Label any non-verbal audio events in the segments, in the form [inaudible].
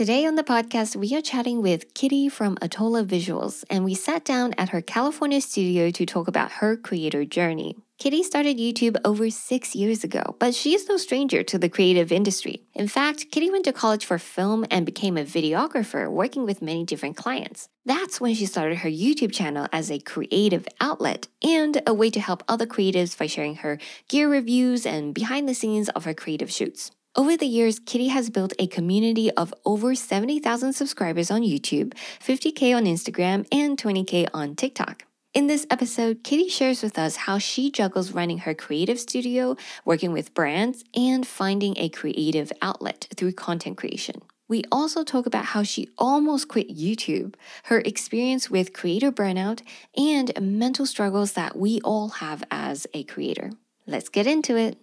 Today on the podcast, we are chatting with Kitty from Atola Visuals, and we sat down at her California studio to talk about her creator journey. Kitty started YouTube over six years ago, but she is no stranger to the creative industry. In fact, Kitty went to college for film and became a videographer, working with many different clients. That's when she started her YouTube channel as a creative outlet and a way to help other creatives by sharing her gear reviews and behind the scenes of her creative shoots. Over the years, Kitty has built a community of over 70,000 subscribers on YouTube, 50k on Instagram, and 20k on TikTok. In this episode, Kitty shares with us how she juggles running her creative studio, working with brands, and finding a creative outlet through content creation. We also talk about how she almost quit YouTube, her experience with creator burnout, and mental struggles that we all have as a creator. Let's get into it.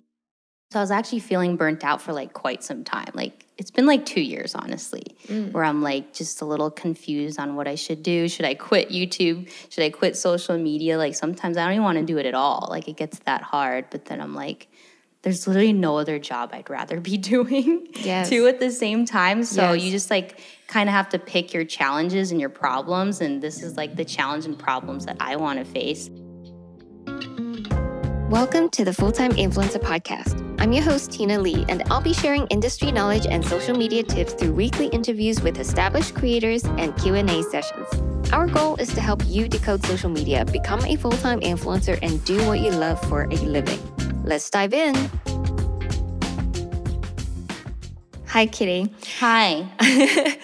So I was actually feeling burnt out for like quite some time. Like it's been like two years, honestly, mm. where I'm like just a little confused on what I should do. Should I quit YouTube? Should I quit social media? Like sometimes I don't even want to do it at all. Like it gets that hard. But then I'm like, there's literally no other job I'd rather be [laughs] doing yes. two at the same time. So yes. you just like kind of have to pick your challenges and your problems. And this is like the challenge and problems that I want to face. Welcome to the Full Time Influencer Podcast. I'm your host, Tina Lee, and I'll be sharing industry knowledge and social media tips through weekly interviews with established creators and Q&A sessions. Our goal is to help you decode social media, become a full-time influencer, and do what you love for a living. Let's dive in. Hi, Kitty. Hi. [laughs]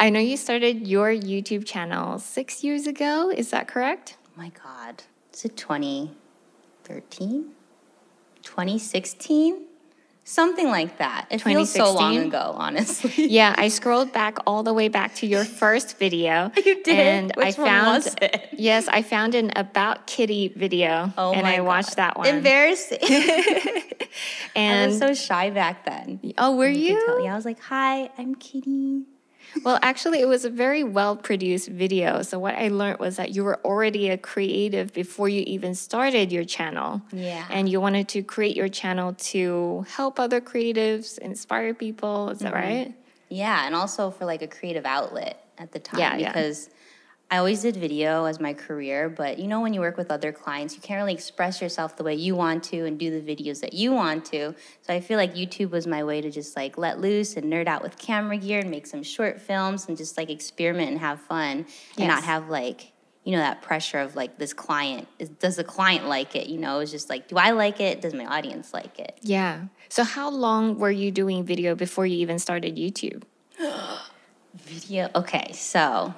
I know you started your YouTube channel six years ago. Is that correct? Oh my God. Is it 20? 2013, 2016, something like that. It feels so long ago, honestly. [laughs] yeah, I scrolled back all the way back to your first video. [laughs] you did, and Which I found one was it? yes, I found an about Kitty video, oh and I God. watched that one. Embarrassing. and [laughs] I was so shy back then. Oh, were you? you? Yeah, I was like, "Hi, I'm Kitty." Well, actually, it was a very well produced video. So, what I learned was that you were already a creative before you even started your channel. Yeah. And you wanted to create your channel to help other creatives, inspire people. Is that mm-hmm. right? Yeah. And also for like a creative outlet at the time. Yeah. Because. I always did video as my career, but you know, when you work with other clients, you can't really express yourself the way you want to and do the videos that you want to. So I feel like YouTube was my way to just like let loose and nerd out with camera gear and make some short films and just like experiment and have fun yes. and not have like, you know, that pressure of like this client. Is, does the client like it? You know, it's just like, do I like it? Does my audience like it? Yeah. So how long were you doing video before you even started YouTube? [gasps] video. Okay. So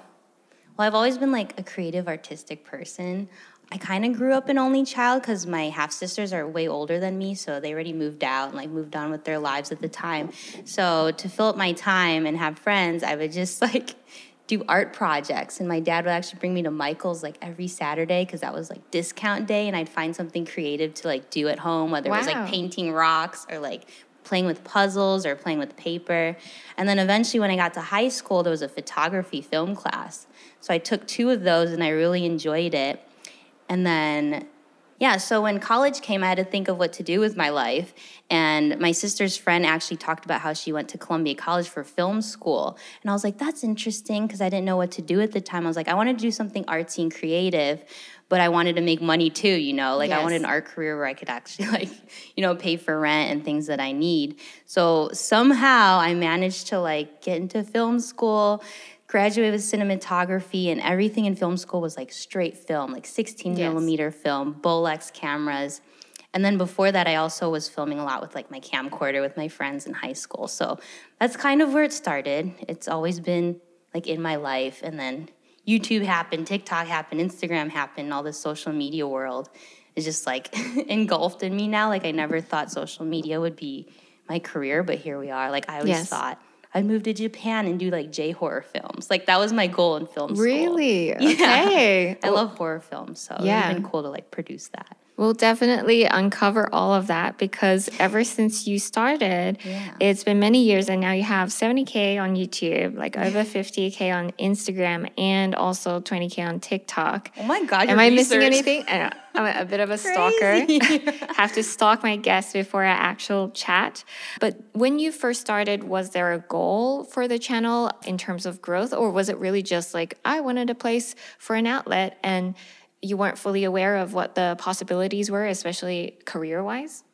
well, I've always been like a creative, artistic person. I kind of grew up an only child because my half sisters are way older than me, so they already moved out and like moved on with their lives at the time. So to fill up my time and have friends, I would just [laughs] like do art projects. And my dad would actually bring me to Michael's like every Saturday because that was like discount day, and I'd find something creative to like do at home, whether wow. it was like painting rocks or like playing with puzzles or playing with paper. And then eventually, when I got to high school, there was a photography film class. So I took two of those and I really enjoyed it. And then, yeah, so when college came, I had to think of what to do with my life. And my sister's friend actually talked about how she went to Columbia College for film school. And I was like, that's interesting because I didn't know what to do at the time. I was like, I wanted to do something artsy and creative but I wanted to make money too, you know, like yes. I wanted an art career where I could actually [laughs] like, you know, pay for rent and things that I need. So somehow I managed to like get into film school, graduated with cinematography and everything in film school was like straight film, like 16 yes. millimeter film, Bolex cameras. And then before that, I also was filming a lot with like my camcorder with my friends in high school. So that's kind of where it started. It's always been like in my life. And then YouTube happened, TikTok happened, Instagram happened, all this social media world is just like [laughs] engulfed in me now. Like I never thought social media would be my career, but here we are. Like I always yes. thought I'd move to Japan and do like J horror films. Like that was my goal in film school. Really? [laughs] Okay. I love horror films, so yeah. it's been cool to like produce that. We'll definitely uncover all of that because ever since you started, Yeah. it's been many years and now you have 70K on YouTube, like over 50K on Instagram, and also 20K on TikTok. Oh my God, Am I missing anything? I I'm a bit of a stalker. [laughs] have to stalk my guests before our actual chat. But when you first started, was there a goal for the channel in terms of growth, or was it really just like I wanted a place for an outlet and you weren't fully aware of what the possibilities were, especially career wise?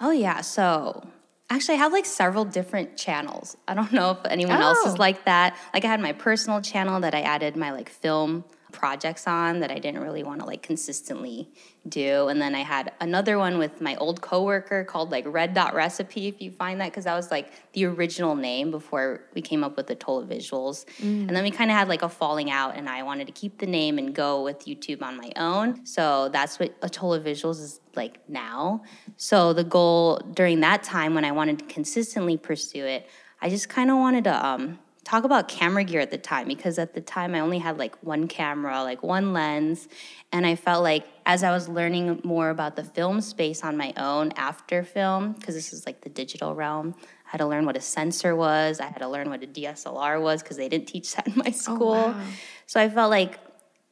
Oh yeah. So actually, I have like several different channels. I don't know if anyone else Oh. is like that. Like I had my personal channel that I added my like film projects on that I didn't really want to like consistently do. And then I had another one with my old coworker called like Red Dot Recipe, if you find that, because that was like the original name before we came up with the Tola Visuals. And then we kind of had like a falling out, and I wanted to keep the name and go with YouTube on my own. So that's what Atola Visuals is like now. So the goal during that time when I wanted to consistently pursue it, I just kind of wanted to um, talk about camera gear at the time because at the time I only had like one camera, like one lens. And I felt like as I was learning more about the film space on my own after film, because this is like the digital realm, I had to learn what a sensor was. I had to learn what a DSLR was because they didn't teach that in my oh, school. wow. So I felt like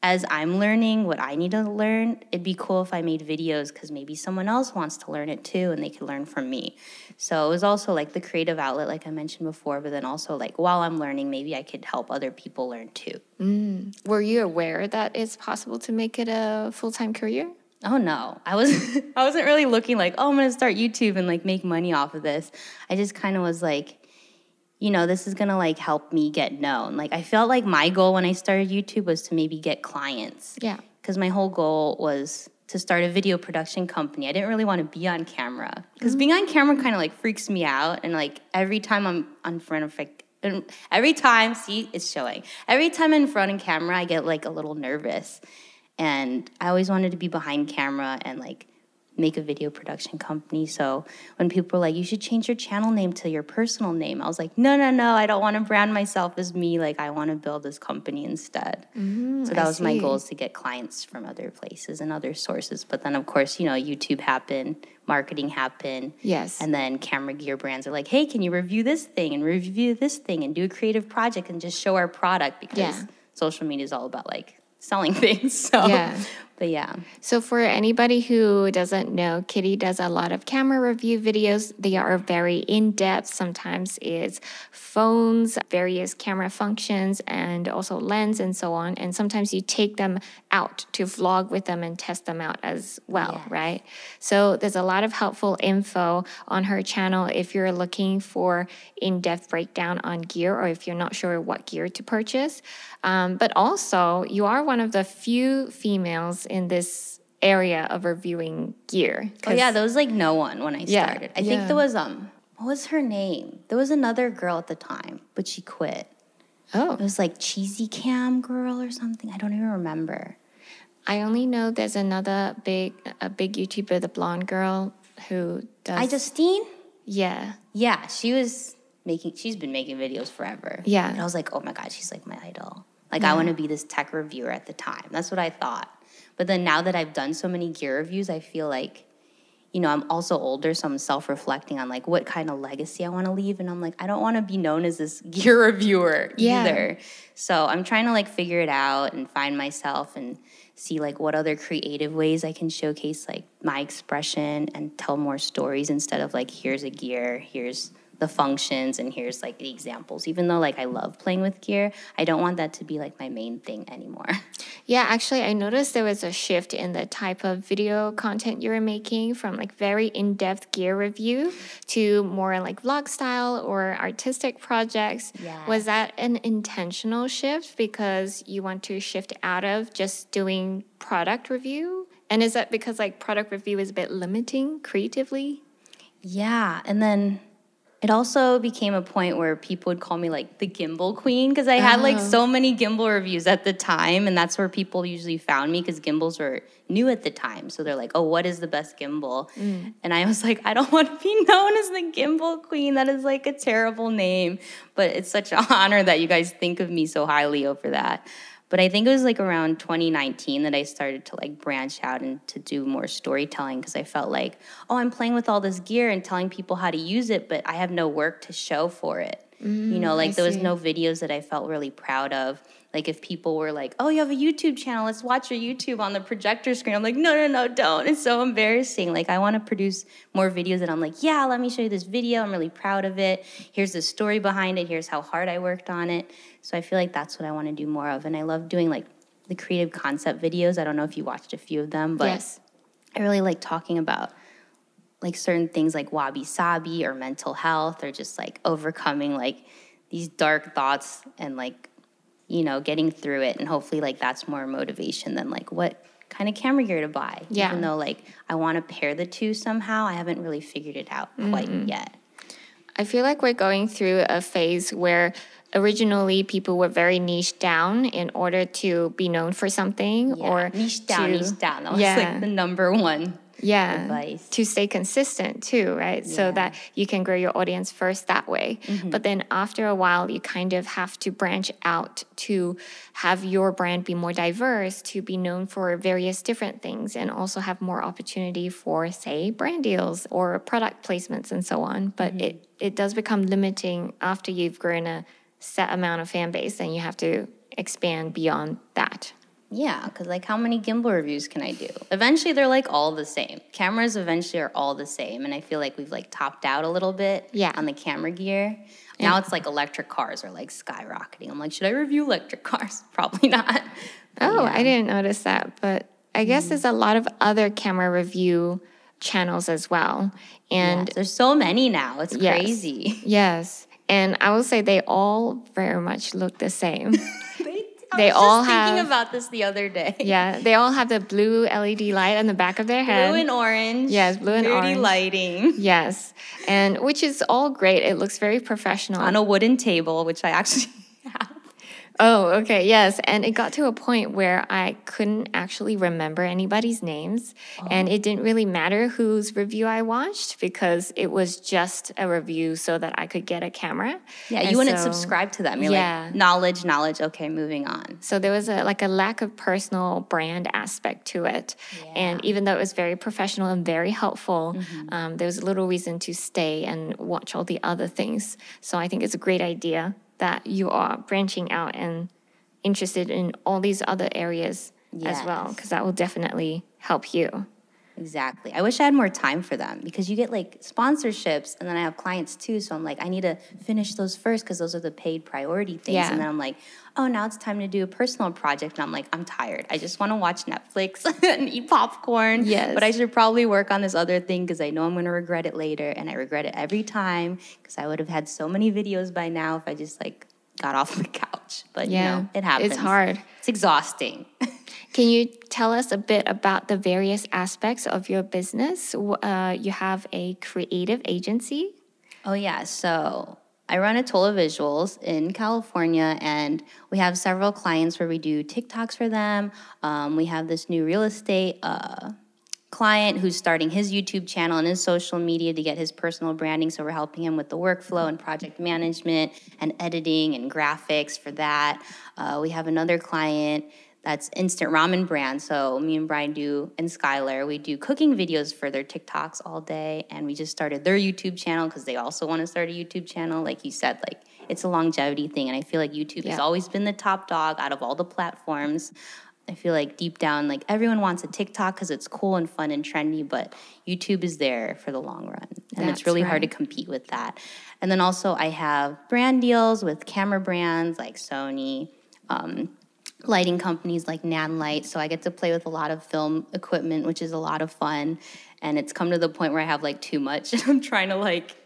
as I'm learning what I need to learn, it'd be cool if I made videos because maybe someone else wants to learn it too and they could learn from me. So it was also like the creative outlet, like I mentioned before, but then also like while I'm learning, maybe I could help other people learn too. Mm. Were you aware that it's possible to make it a full time career? Oh no, I was [laughs] I wasn't really looking like oh I'm gonna start YouTube and like make money off of this. I just kind of was like, you know, this is gonna like help me get known. Like I felt like my goal when I started YouTube was to maybe get clients. Yeah. because my whole goal was to start a video production company. I didn't really want to be on camera because mm-hmm. being on camera kind of like freaks me out. And like every time I'm on front of like, every time, see, it's showing. Every time I'm in front of camera, I get like a little nervous. And I always wanted to be behind camera and like make a video production company. So when people were like, you should change your channel name to your personal name, I was like, no, no, no, I don't want to brand myself as me. Like, I want to build this company instead. Mm, so that I was my goal is to get clients from other places and other sources. But then, of course, you know, YouTube happened, marketing happened. Yes. And then camera gear brands are like, hey, can you review this thing and review this thing and do a creative project and just show our product because Yeah. social media is all about like selling [laughs] things. So, Yeah. But yeah. So, for anybody who doesn't know, Kitty does a lot of camera review videos. They are very in depth. Sometimes it's phones, various camera functions, and also lens and so on. And sometimes you take them out to vlog with them and test them out as well, right? So, there's a lot of helpful info on her channel if you're looking for in depth breakdown on gear or if you're not sure what gear to purchase. Um, but also, you are one of the few females in this area of reviewing gear. Oh yeah, there was like no one when I Yeah, started. I yeah. think there was um what was her name? There was another girl at the time, but she quit. Oh. It was like cheesy cam girl or something. I don't even remember. I only know there's another big, a big YouTuber, the blonde girl who does. I Justine? yeah, Yeah, she was making she's been making videos forever. Yeah. And I was like, oh my god, she's like my idol. Like I want to be this tech reviewer at the time. That's what I thought. But then now that I've done so many gear reviews, I feel like you know, I'm also older, so I'm self-reflecting on like what kind of legacy I want to leave, and I'm like, I don't want to be known as this [laughs] gear reviewer Yeah. either. So I'm trying to like figure it out and find myself and see like what other creative ways I can showcase like my expression and tell more stories instead of like here's a gear, here's the functions and here's like the examples. Even though like I love playing with gear, I don't want that to be like my main thing anymore. [laughs] Yeah, actually, I noticed there was a shift in the type of video content you were making from like very in depth gear review to more like vlog style or artistic projects. yeah. Was that an intentional shift because you want to shift out of just doing product review? And is that because like product review is a bit limiting creatively? Yeah, and then it also became a point where people would call me like the gimbal queen because I had like uh-huh. so many gimbal reviews at the time, and that's where people usually found me because gimbals were new at the time. So they're like, "Oh, what is the best gimbal?" Mm. And I was like, "I don't [laughs] want to be known as the gimbal queen. That is like a terrible name, but it's such an [laughs] honor that you guys think of me so highly over that." But I think it was like around 2019 that I started to like branch out and to do more storytelling because I felt like, oh, I'm playing with all this gear and telling people how to use it, but I have no work to show for it. Mm, you know, like I there was no videos that I felt really proud of. Like if people were like, "Oh, you have a YouTube channel. Let's watch your YouTube on the projector screen." I'm like, "No, no, no, don't." It's so embarrassing. Like I want to produce more videos that I'm like, "Yeah, let me show you this video. I'm really proud of it. Here's the story behind it. Here's how hard I worked on it." So I feel like that's what I want to do more of and I love doing like the creative concept videos. I don't know if you watched a few of them, but yes. I really like talking about like certain things like wabi sabi or mental health or just like overcoming like these dark thoughts and like you know, getting through it. And hopefully, like, that's more motivation than like what kind of camera gear to buy. Yeah. Even though, like, I want to pair the two somehow, I haven't really figured it out quite mm-hmm. yet. I feel like we're going through a phase where originally people were very niche down in order to be known for something yeah, or niche down, to, niche down. That was yeah. like the number one yeah advice. to stay consistent too right yeah. so that you can grow your audience first that way mm-hmm. but then after a while you kind of have to branch out to have your brand be more diverse to be known for various different things and also have more opportunity for say brand deals or product placements and so on but mm-hmm. it it does become limiting after you've grown a set amount of fan base and you have to expand beyond that yeah, because like how many gimbal reviews can I do? Eventually, they're like all the same. Cameras eventually are all the same, and I feel like we've like topped out a little bit. Yeah. on the camera gear. Now it's like electric cars are like skyrocketing. I'm like, should I review electric [laughs] cars? Probably not. oh, yeah. I didn't notice that, but I guess mm. there's a lot of other camera review channels as well. And yes, there's so many now. It's yes, crazy. [laughs] Yes. And I will say they all very much look the same. [laughs] they all have thinking about this the other day. Yeah, they all have the blue LED light on the back of their head. Blue and orange. Yes, blue and orange. lighting. Yes, and which is all great. It looks very professional on a wooden table, which I actually. Oh, okay, yes. And it got to a point where I couldn't actually remember anybody's names. Oh. And it didn't really matter whose review I watched because it was just a review so that I could get a camera. Yeah, and you wouldn't subscribe to them. You're yeah. like, knowledge, knowledge, okay, moving on. So there was a like a lack of personal brand aspect to it. Yeah. And even though it was very professional and very helpful, mm-hmm. um, there was little reason to stay and watch all the other things. So I think it's a great idea that you are branching out and interested in all these other areas yes. as well, because that will definitely help you. Exactly. I wish I had more time for them because you get like sponsorships and then I have clients too. So I'm like, I need to finish those first because those are the paid priority things. Yeah. And then I'm like, oh, now it's time to do a personal project. And I'm like, I'm tired. I just want to watch Netflix [laughs] and eat popcorn. Yes. But I should probably work on this other thing because I know I'm going to regret it later. And I regret it every time because I would have had so many videos by now if I just like got off [laughs] the couch. But yeah, you know, it happens. It's hard. It's exhausting. [laughs] Can you tell us a bit about the various aspects of your business? Uh, you have a creative agency. Oh, yeah. So I run Atola Visuals in California, and we have several clients where we do TikToks for them. Um, we have this new real estate uh, client who's starting his YouTube channel and his social media to get his personal branding. So we're helping him with the workflow and project management and editing and graphics for that. Uh, we have another client that's instant ramen brand. So me and Brian do and Skylar, we do cooking videos for their TikToks all day, and we just started their YouTube channel because they also want to start a YouTube channel. Like you said, like it's a longevity thing, and I feel like YouTube yeah. has always been the top dog out of all the platforms. I feel like deep down, like everyone wants a TikTok because it's cool and fun and trendy, but YouTube is there for the long run. And That's it's really right. hard to compete with that. And then also, I have brand deals with camera brands like Sony, um, lighting companies like Nanlite. So I get to play with a lot of film equipment, which is a lot of fun. And it's come to the point where I have like too much. And [laughs] I'm trying to like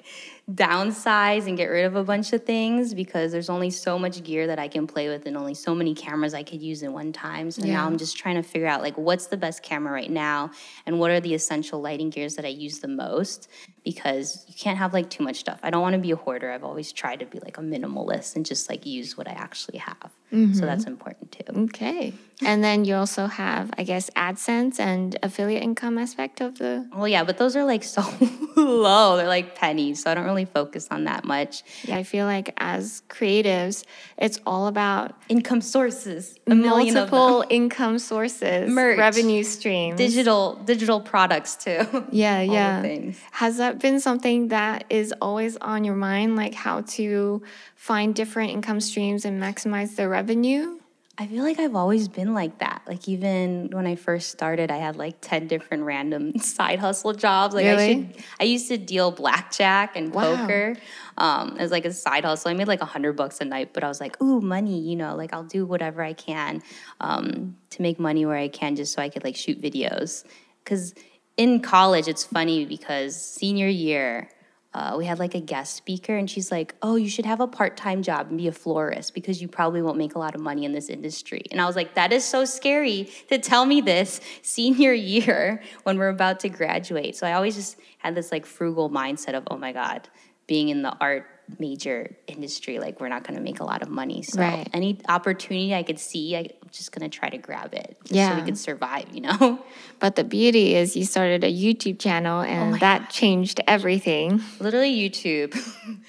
downsize and get rid of a bunch of things because there's only so much gear that I can play with and only so many cameras I could use at one time. So yeah. now I'm just trying to figure out like what's the best camera right now and what are the essential lighting gears that I use the most because you can't have like too much stuff. I don't want to be a hoarder. I've always tried to be like a minimalist and just like use what I actually have. So mm-hmm. that's important too. Okay. [laughs] And then you also have, I guess, AdSense and affiliate income aspect of the. Well, yeah, but those are like so [laughs] low. They're like pennies. So I don't really focus on that much. Yeah, I feel like as creatives, it's all about Income sources, a million of them. multiple income sources, Merch. revenue streams. digital digital products too. [laughs] Yeah, yeah. Has that been something that is always on your mind, like how to find different income streams and maximize the revenue? I feel like I've always been like that. Like even when I first started, I had like ten different random [laughs] side hustle jobs. Like I should, I used to deal blackjack and Wow. poker um, as like a side hustle. I made like a hundred bucks a night, but I was like, ooh, money. You know, like I'll do whatever I can um, to make money where I can, just so I could like shoot videos. Because in college, it's funny because senior year uh, we had like a guest speaker and she's like oh you should have a part-time job and be a florist because you probably won't make a lot of money in this industry. And i was like that is so scary to tell me this senior [laughs] year when we're about to graduate. So i always just had this like frugal mindset of oh my god being in the art major industry like we're not going to make a lot of money. So Right. any opportunity i could see i'm just going to try to grab it just so Yeah. we could survive you know [laughs] But the beauty is you started a YouTube channel oh and my that changed everything. literally YouTube. [laughs]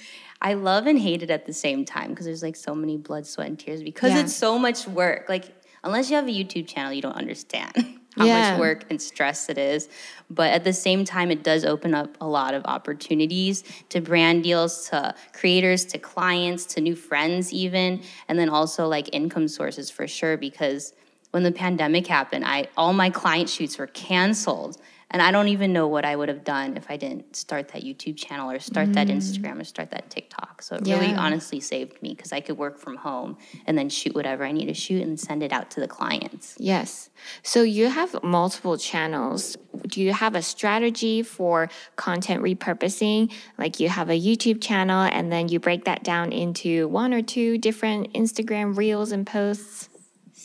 I love and hate it at the same time because there's like so many blood, sweat, and tears because Yeah. it's so much work. Like, unless you have a YouTube channel, you don't understand [laughs] how Yeah. much work and stress it is. But at the same time, it does open up a lot of opportunities to brand deals, to creators, to clients, to new friends, even, and then also like income sources for sure. Because when the pandemic happened, I all my client shoots were canceled. And I don't even know what I would have done if I didn't start that YouTube channel or start that Instagram or start that TikTok. So it really Mm. Honestly saved me because I could work from home and then shoot whatever I need to shoot and send it out to the clients. Yes. So you have multiple channels. Do you have a strategy for content repurposing? Like you have a YouTube channel and then you break that down into one or two different Instagram reels and posts?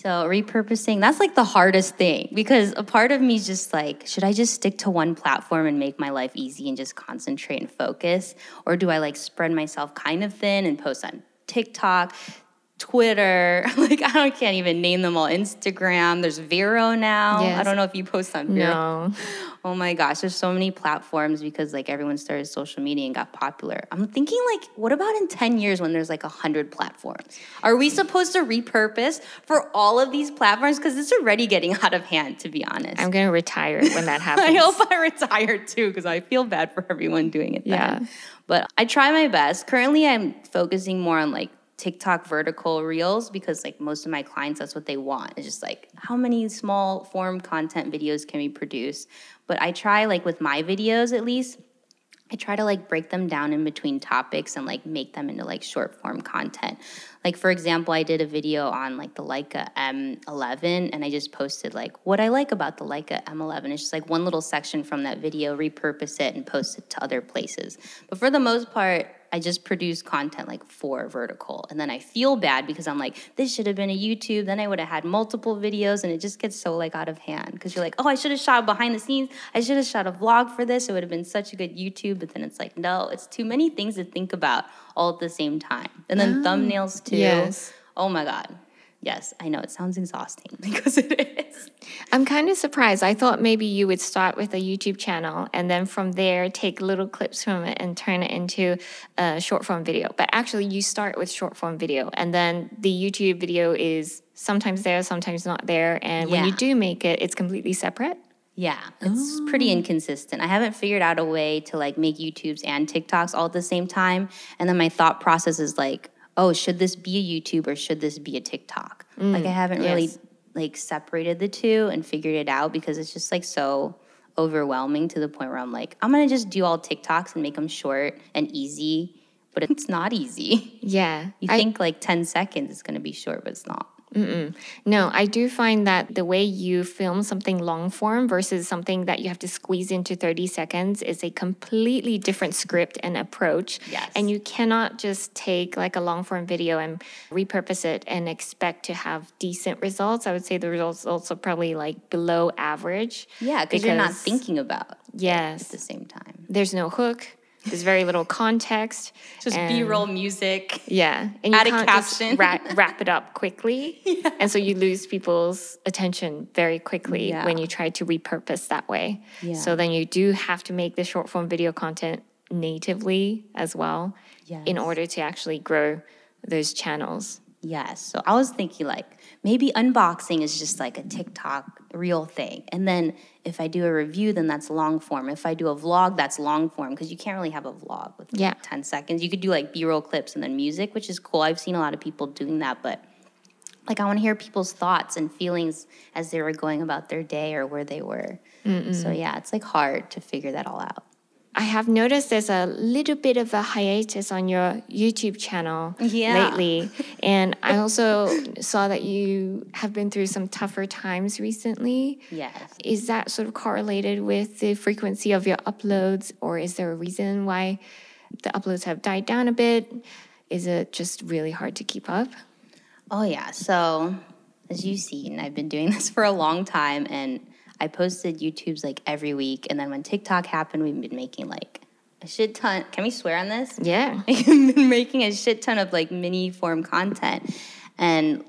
So repurposing, that's like the hardest thing because a part of me is just like, should I just stick to one platform and make my life easy and just concentrate and focus? Or do I like spread myself kind of thin and post on TikTok, Twitter? [laughs] Like I don't, can't even name them all. Instagram, there's Vero now. Yes. I don't know if you post on Vero. No. Oh my gosh, there's so many platforms because like everyone started social media and got popular. I'm thinking like, what about in 10 years when there's like a hundred platforms? Are we supposed to repurpose for all of these platforms? Because it's already getting out of hand, to be honest. I'm going to retire when that [laughs] happens. I hope I retire too, because I feel bad for everyone doing it. Then. Yeah. But I try my best. Currently, I'm focusing more on like TikTok vertical reels because like most of my clients, that's what they want. It's just like how many small form content videos can we produce? But I try like with my videos at least. I try to like break them down in between topics and like make them into like short form content. Like for example, I did a video on like the Leica M11 and I just posted like what I like about the Leica M11. It's just like one little section from that video, repurpose it and post it to other places. But for the most part, I just produce content like for vertical. And then I feel bad because I'm like, this should have been a YouTube. Then I would have had multiple videos and it just gets so like out of hand. Because you're like, oh, I should have shot behind the scenes. I should have shot a vlog for this. It would have been such a good YouTube. But then it's like, no, it's too many things to think about all at the same time. And then ah, thumbnails too. yes. Oh my God. Yes, I know it sounds exhausting [laughs] because it is. I'm kind of surprised. I thought maybe you would start with a YouTube channel and then from there take little clips from it and turn it into a short form video. But actually, you start with short form video and then the YouTube video is sometimes there, sometimes not there. And when you do make it, it's completely separate. Yeah, it's pretty oh. inconsistent. I haven't figured out a way to like make YouTubes and TikToks all at the same time. And then my thought process is like, oh, should this be a YouTube or should this be a TikTok? Mm, like I haven't really like separated the two and figured it out because it's just like so overwhelming to the point where I'm like, I'm gonna just do all TikToks and make them short and easy, but it's not easy. Yeah. You I- think like 10 seconds is gonna be short, but it's not. No, I do find that the way you film something long form versus something that you have to squeeze into 30 seconds is a completely different script and approach. Yes. And you cannot just take like a long form video and repurpose it and expect to have decent results. I would say the results are probably like below average. Yeah, because you're not thinking about it at the same time. There's no hook. There's very little context. Just and- B roll music. Yeah, and you Add a can't caption. just wrap, wrap it up quickly, [laughs] and so you lose people's attention very quickly Yeah. when you try to repurpose that way. Yeah. So then you do have to make the short form video content natively as well in order to actually grow those channels. Yes. So I was thinking like maybe unboxing is just like a TikTok reel thing. And then if I do a review, then that's long form. If I do a vlog, that's long form because you can't really have a vlog with Yeah. 10 seconds. You could do like B roll clips and then music, which is cool. I've seen a lot of people doing that, but like I want to hear people's thoughts and feelings as they were going about their day or where they were. So yeah, it's like hard to figure that all out. I have noticed there's a little bit of a hiatus on your YouTube channel Yeah. lately. [laughs] And I also saw that you have been through some tougher times recently. Yes. Is that sort of correlated with the frequency of your uploads, or is there a reason why the uploads have died down a bit? Is it just really hard to keep up? Oh yeah. So as you've seen, I've been doing [laughs] this for a long time and I posted YouTube's like every week. And then when TikTok happened, we've been making like a shit ton. Can we swear on this? Yeah. [laughs] I've been making a shit ton of like mini form content. And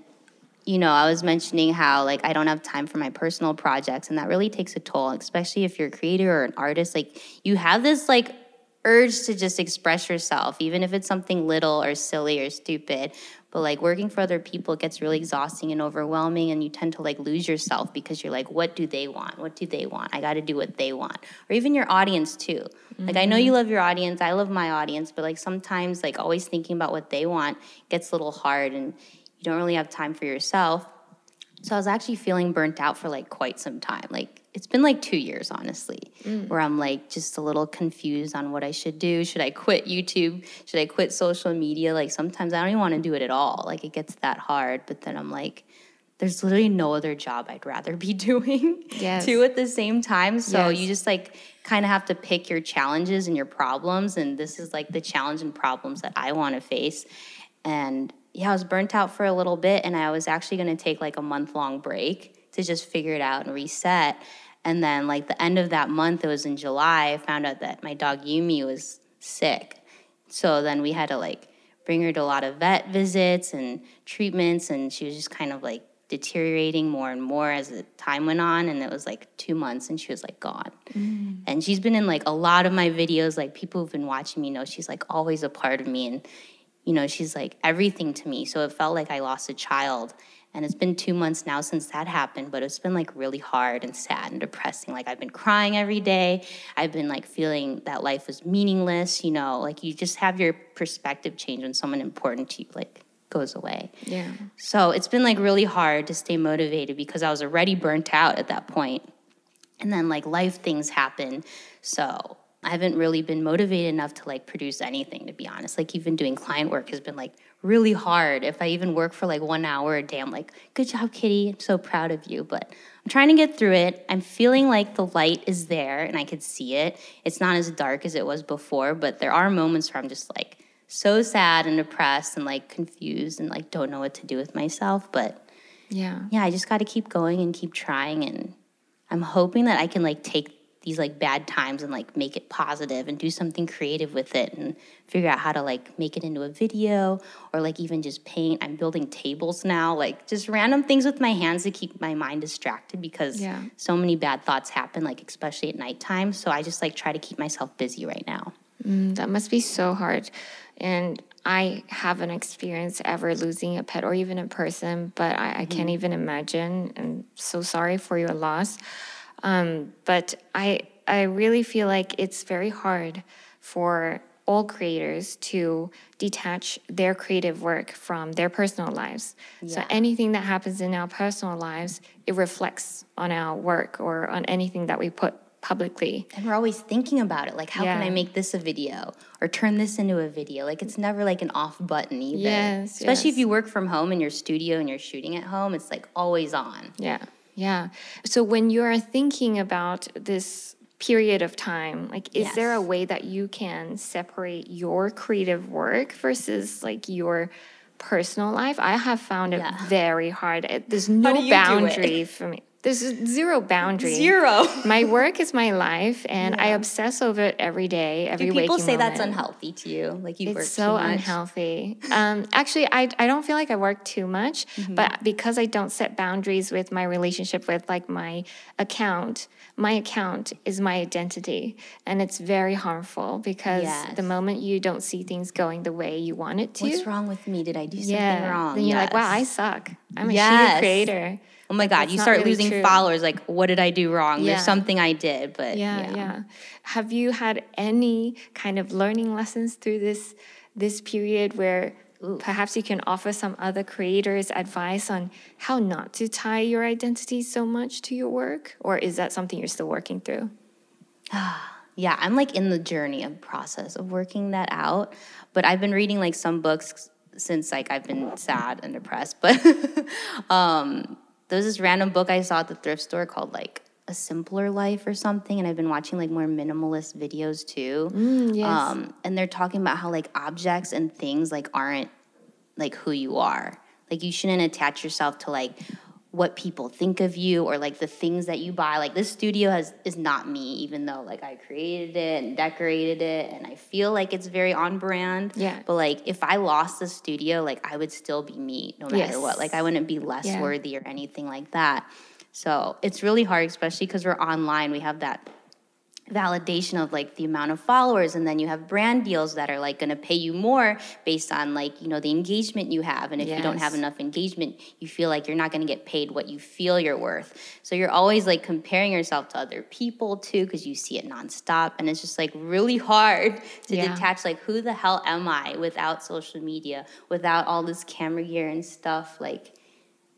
you know, I was mentioning how like I don't have time for my personal projects and that really takes a toll, especially if you're a creator or an artist. Like you have this like urge to just express yourself, even if it's something little or silly or stupid. But like working for other people gets really exhausting and overwhelming, and you tend to like lose yourself because you're like, what do they want? What do they want? I got to do what they want. Or even your audience too. Like I know you mm-hmm. love your audience, I love my audience, but like sometimes like always thinking about what they want gets a little hard, and you don't really have time for yourself. So I was actually feeling burnt out for like quite some time. Like it's been like two years, honestly, mm. where I'm like just a little confused on what I should do. Should I quit YouTube? Should I quit social media? Like sometimes I don't even want to do it at all. Like it gets that hard. But then I'm like, there's literally no other job I'd rather be [laughs] doing Yes. two at the same time. So Yes. you just like kind of have to pick your challenges and your problems. And this is like the challenge and problems that I want to face. And yeah, I was burnt out for a little bit, and I was actually going to take like a month long break to just figure it out and reset. And then, like the end of that month, it was in July, I found out that my dog Yumi was sick. So then we had to like bring her to a lot of vet visits and treatments, and she was just kind of like deteriorating more and more as the time went on. And it was like two months, and she was like gone. Mm. And she's been in like a lot of my videos. Like people who've been watching me know she's like always a part of me, and you know, she's like everything to me. So it felt like I lost a child. And it's been two months now since that happened, but it's been like really hard and sad and depressing. Like I've been crying every day. I've been like feeling that life was meaningless, you know, like you just have your perspective change when someone important to you like goes away. Yeah. So it's been like really hard to stay motivated because I was already burnt out at that point. And then like life things happen. So I haven't really been motivated enough to like produce anything to be honest. Like even doing client work has been like really hard. If I even work for like one hour a day, I'm like, good job, Kitty. I'm so proud of you. But I'm trying to get through it. I'm feeling like the light is there and I can see it. It's not as dark as it was before, but there are moments where I'm just like so sad and depressed and like confused and like don't know what to do with myself. But Yeah. yeah, I just got to keep going and keep trying. And I'm hoping that I can like take these like bad times and like make it positive and do something creative with it and figure out how to like make it into a video or like even just paint. I'm building tables now, like just random things with my hands to keep my mind distracted because Yeah. so many bad thoughts happen, like especially at nighttime. So I just like try to keep myself busy right now. Mm, that must be so hard. And I haven't experienced ever losing a pet or even a person, but I, I can't even imagine. And so sorry for your loss. Um, but I I really feel like it's very hard for all creators to detach their creative work from their personal lives. So anything that happens in our personal lives, it reflects on our work or on anything that we put publicly. And we're always thinking about it, like how can I make this a video or turn this into a video? Like it's never like an off button either. Yes, Especially if you work from home in your studio and you're shooting at home, it's like always on. Yeah, yeah. So when you're thinking about this period of time, like, is there a way that you can separate your creative work versus like your personal life? I have found it Yeah. very hard. It- There's no do you do it? boundary for me. There's zero boundary. Zero. [laughs] My work is my life, and I obsess over it every day, every Do people say that's unhealthy to you? Like you work so too much? unhealthy. Um, actually, I, I don't feel like I work too much, Mm-hmm. but because I don't set boundaries with my relationship with like my account, my account is my identity, and it's very harmful because Yes. the moment you don't see things going the way you want it to, What's wrong with me? Did I do something yeah, wrong? then you're like, wow, I suck. I'm a Yes. shitty creator. Oh my God, you start really losing true. followers. Like, what did I do wrong? Yeah. There's something I did, but Yeah, yeah, Have you had any kind of learning lessons through this this period where perhaps you can offer some other creators advice on how not to tie your identity so much to your work, or is that something you're still working through? [sighs] Yeah, I'm like in the journey of process of working that out. But I've been reading like some books since like I've been sad and depressed. But [laughs] um, there was this random book I saw at the thrift store called like A Simpler Life or something, and I've been watching like more minimalist videos too. yes. Um, and they're talking about how like objects and things like aren't like who you are. Like you shouldn't attach yourself to like what people think of you or like the things that you buy. Like this studio has is not me, even though like I created it and decorated it and I feel like it's very on brand. Yeah. But like if I lost the studio, like I would still be me no matter Yes. what. Like I wouldn't be less Yeah. worthy or anything like that. So it's really hard, especially because we're online. We have that validation of like the amount of followers and then you have brand deals that are like going to pay you more based on like you know the engagement you have and if you don't have enough engagement you feel like you're not going to get paid what you feel you're worth. So you're always like comparing yourself to other people too because you see it nonstop and it's just like really hard to Yeah. detach like who the hell am i without social media without all this camera gear and stuff? Like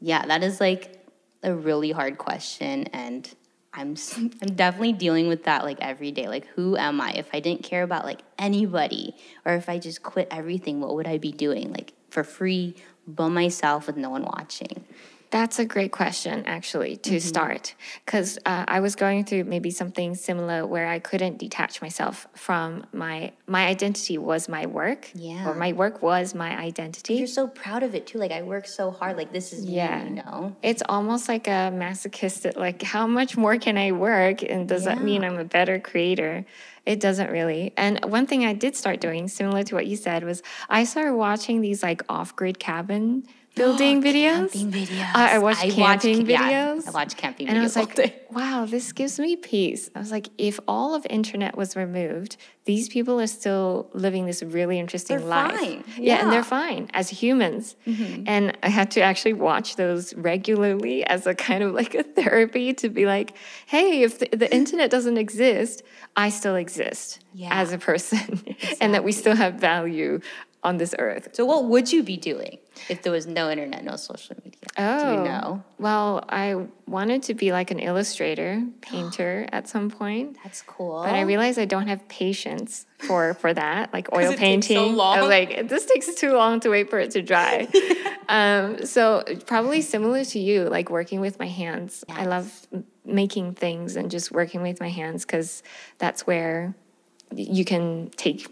yeah that is like a really hard question and I'm I'm definitely dealing with that like every day. Like who am I? If I didn't care about like anybody or if I just quit everything, what would I be doing? Like for free by myself with no one watching. That's a great question, actually, to start. Because uh, I was going through maybe something similar where I couldn't detach myself from my my identity was my work, Yeah. or my work was my identity. You're so proud of it too. Like I work so hard. Like this is Yeah. me, you know? It's almost like a masochistic, like how much more can I work, and does that mean I'm a better creator? It doesn't really. And one thing I did start doing, similar to what you said, was I started watching these like off-grid cabin building videos. [gasps] Camping videos. I, I watched watch- camping yeah, videos. I watch camping and videos I was like, day. [laughs] wow, this gives me peace. I was like, if all of internet was removed, these people are still living this really interesting They're life. fine. Yeah. and they're fine as humans. Mm-hmm. And I had to actually watch those regularly as a kind of like a therapy to be like, hey, if the, the [laughs] internet doesn't exist, I still exist Yeah. as a person, [laughs] and that we still have value on this earth. So what would you be doing if there was no internet, no social media? Do Oh. you know? Well, I wanted to be like an illustrator, [gasps] painter at some point. That's cool. But I realized I don't have patience for for that, like [laughs] oil it takes so painting. I was like, this takes too long to wait for it to dry. [laughs] um, so probably similar to you, like working with my hands. I love making things and just working with my hands because that's where you can take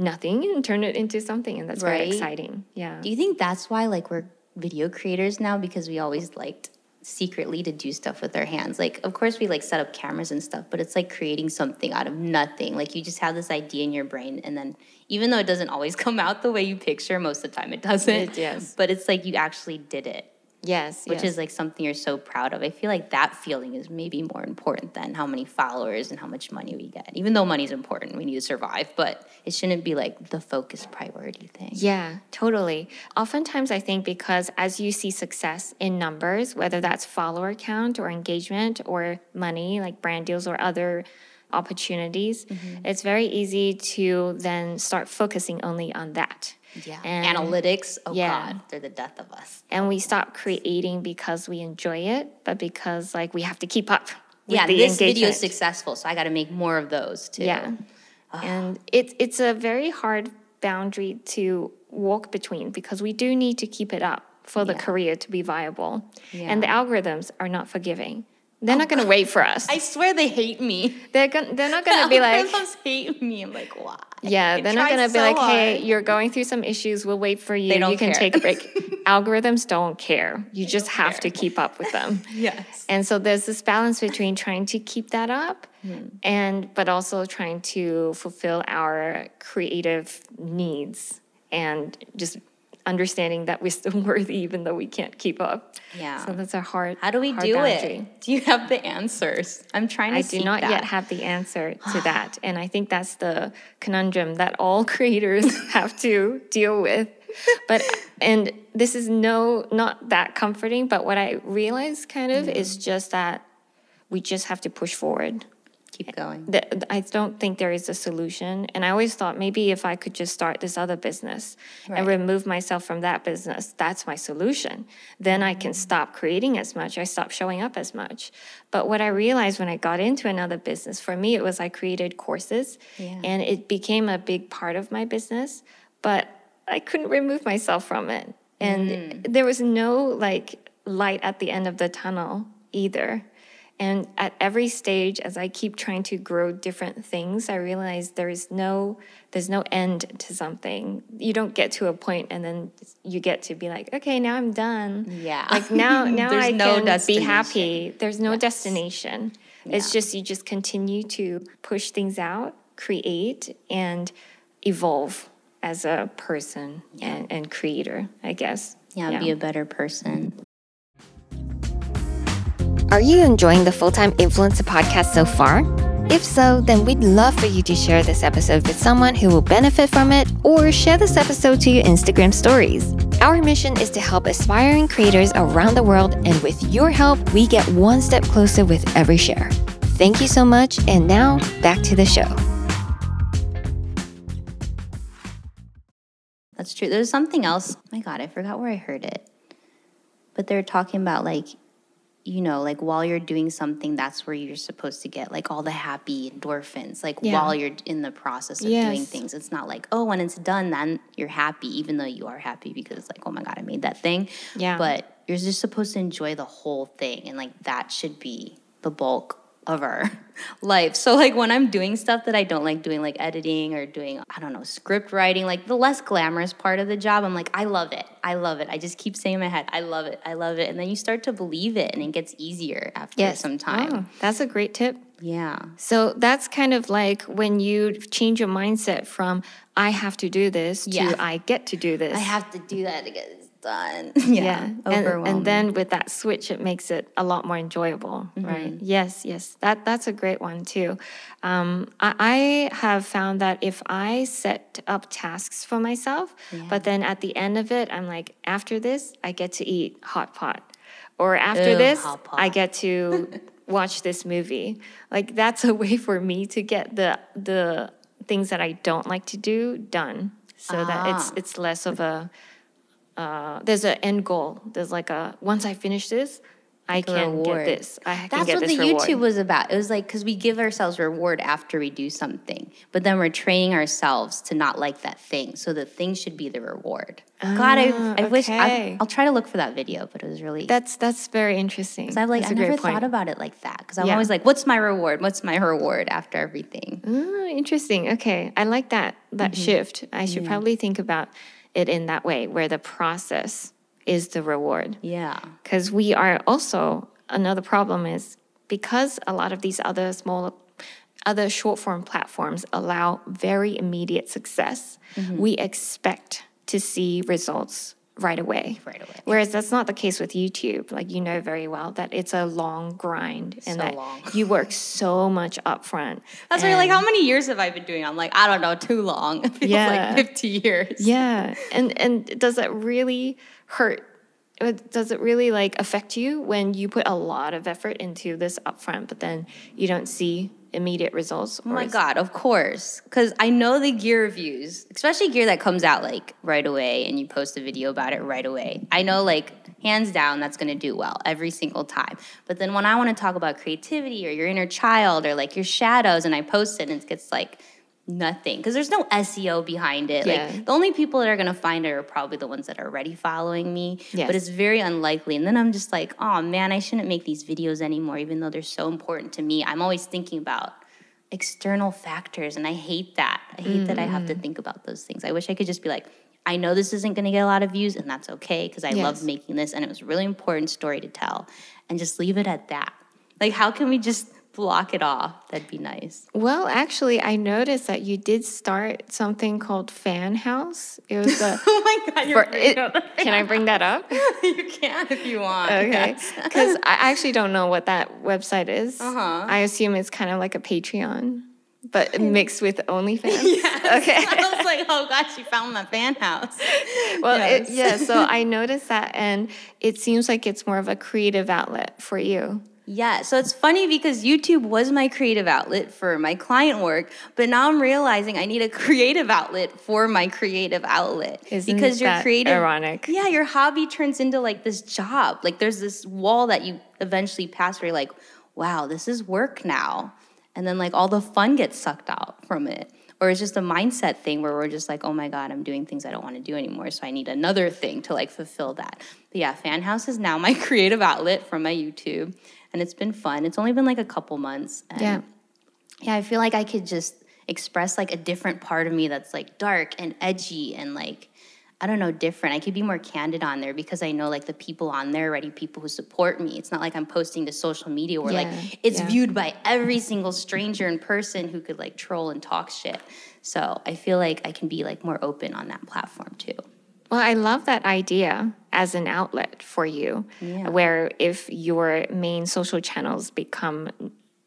nothing and turn it into something, and that's very exciting. Yeah. Do you think that's why like we're video creators now because we always liked secretly to do stuff with our hands? Like of course we like set up cameras and stuff, but it's like creating something out of nothing. Like you just have this idea in your brain and then even though it doesn't always [laughs] come out the way you picture, most of the time it doesn't. It- yes. But it's like you actually did it. Yes. Which yes. is like something you're so proud of. I feel like that feeling is maybe more important than how many followers and how much money we get. Even though money's important, we need to survive, but it shouldn't be like the focus priority thing. Yeah, totally. Oftentimes, I think because as you see success in numbers, whether that's follower count or engagement or money, like brand deals or other opportunities, Mm-hmm. it's very easy to then start focusing only on that. Yeah. And- Analytics, oh yeah. God, they're the death of us. And we stop creating because we enjoy it, but because like we have to keep up. With yeah, this video is successful, so I got to make more of those too. Yeah. And it's it's a very hard boundary to walk between because we do need to keep it up for the Yeah. career to be viable. And the algorithms are not forgiving. They're not gonna wait for us. I swear they hate me. They're gonna. They're not gonna be [laughs] like. Hate me. I'm like, why? Yeah, I they're not gonna be so like, "Hey, hard. you're going through some issues. We'll wait for you. They don't you can care. take a break." [laughs] Algorithms don't care. You just have to keep up with them. [laughs] Yes. And so there's this balance between trying to keep that up Hmm. and but also trying to fulfill our creative needs and just understanding that we're still [laughs] worthy even though we can't keep up. Yeah. So that's a hard How do we do boundary. it? Do you have the answers? I'm trying to. I do not that. yet have the answer [sighs] to that. And I think that's the conundrum that all [laughs] creators [laughs] have to deal with. But and this is no not that comforting, but what I realize kind of is mm. just that we just have to push forward. Keep going. The- I don't think there is a solution. And I always thought maybe if I could just start this other business and remove myself from that business, that's my solution. Then I can mm-hmm. stop creating as much. I stop showing up as much. But what I realized when I got into another business, for me, it was I created courses Yeah. and it became a big part of my business. But I couldn't remove myself from it. And mm. there was no like light at the end of the tunnel either. And at every stage, as I keep trying to grow different things, I realize there is no there's no end to something. You don't get to a point and then you get to be like, okay, now I'm done. Yeah. Like now [laughs] now I no can be happy. There's no destination. It's just you just continue to push things out, create, and evolve as a person and, and creator, I guess. Yeah, be a better person. Are you enjoying the Full Time Influencer podcast so far? If so, then we'd love for you to share this episode with someone who will benefit from it or share this episode to your Instagram stories. Our mission is to help aspiring creators around the world, and with your help, we get one step closer with every share. Thank you so much, and now back to the show. That's true. There's something else. Oh my God, I forgot where I heard it. But they're talking about like, you know, like while you're doing something, that's where you're supposed to get like all the happy endorphins. Like Yeah. while you're in the process of doing things, it's not like oh, when it's done, then you're happy, even though you are happy because like oh my God, I made that thing. Yeah. But you're just supposed to enjoy the whole thing, and like that should be the bulk of our [laughs] life. So like when I'm doing stuff that I don't like doing, like editing or doing, I don't know, script writing, like the less glamorous part of the job, I'm like, I love it. I love it. I just keep saying in my head, I love it. I love it. And then you start to believe it and it gets easier after some time. Oh, that's a great tip. Yeah. So that's kind of like when you change your mindset from I have to do this to I get to do this. I have to do that this done. [laughs] yeah. yeah. And, and then with that switch, it makes it a lot more enjoyable, Mm-hmm. right? Yes, yes. That that's a great one too. Um, I, I have found that if I set up tasks for myself, but then at the end of it, I'm like, after this, I get to eat hot pot, or after Ew, this, I get to [laughs] watch this movie. Like that's a way for me to get the the things that I don't like to do done, so that it's Ah. it's less of a uh, there's an end goal. There's like a once I finish this, I can reward. get this. I can That's what the reward. YouTube was about. It was like because we give ourselves reward after we do something, but then we're training ourselves to not like that thing. So the thing should be the reward. God, I, I wish I, Ah, okay. I'll try to look for that video, but it was really. That's that's very interesting. So I've like That's I never thought about it like that because I'm Yeah. always like, "What's my reward? What's my reward after everything?" Ah, interesting. Okay, I like that that Mm-hmm. shift. I should probably think about it in that way, where the process is the reward. Yeah, because we are also another problem is because a lot of these other small other short form platforms allow very immediate success Mm-hmm. we expect to see results right away Right away. whereas that's not the case with youtube like you know very well that it's a long grind and So that long. [laughs] you work so much upfront that's why like, "How many years have I been doing?" I'm like, "I don't know, too long. [laughs] It feels Yeah. like 50 years." Yeah, and and does it really hurt? Uh, Does it really like affect you when you put a lot of effort into this upfront, but then you don't see immediate results? Oh my god, of course. Cuz I know the gear reviews, especially gear that comes out like right away and you post a video about it right away. I know like hands down that's going to do well every single time. But then when I want to talk about creativity or your inner child or like your shadows and I post it and it gets like nothing because there's no SEO behind it. Yeah. Like the only people that are gonna find it are probably the ones that are already following me. Yes. But it's very unlikely. And then I'm just like, oh man, I shouldn't make these videos anymore, even though they're so important to me. I'm always thinking about external factors, and I hate that. I hate that I have Mm. to think about those things. I wish I could just be like. I know this isn't going to get a lot of views, and that's okay because I Yes. love making this, and it was a really important story to tell, and just leave it at that. Like, how can we just block it off? That'd be nice. Well, actually, I noticed that you did start something called Fan House. It was a. [laughs] Oh my god, for, it, can I bring that up? [laughs] you can if you want. Okay. yes. Because [laughs] I actually don't know what that website is. Uh-huh. I assume it's kind of like a Patreon, but mixed with OnlyFans. Yes. Okay. I was like, oh gosh, you found my fan house. Well, Yes. it, yeah, so I noticed that, and it seems like it's more of a creative outlet for you. Yeah, so it's funny because YouTube was my creative outlet for my client work, but now I'm realizing I need a [laughs] creative outlet for my creative outlet Isn't because your creative ironic? Yeah, your hobby turns into like this job. Like there's this wall that you eventually pass where you're like, wow, this is work now. And then like all the fun gets sucked out from it. Or it's just a mindset thing where we're just like, oh my God, I'm doing things I don't want to do anymore. So I need another thing to like fulfill that. But yeah, Fan House is now my [laughs] creative outlet from my YouTube. And it's been fun. It's only been like a couple months. And Yeah. yeah, I feel like I could just express like a different part of me that's like dark and edgy and like I don't know, different. I could be more candid on there because I know like the people on there are already people who support me. It's not like I'm posting to social media where Yeah, like it's yeah. viewed by every single stranger in person who could like troll and talk shit. So I feel like I can be like more open on that platform too. Well, I love that idea as an outlet for you, Yeah. where if your main social channels become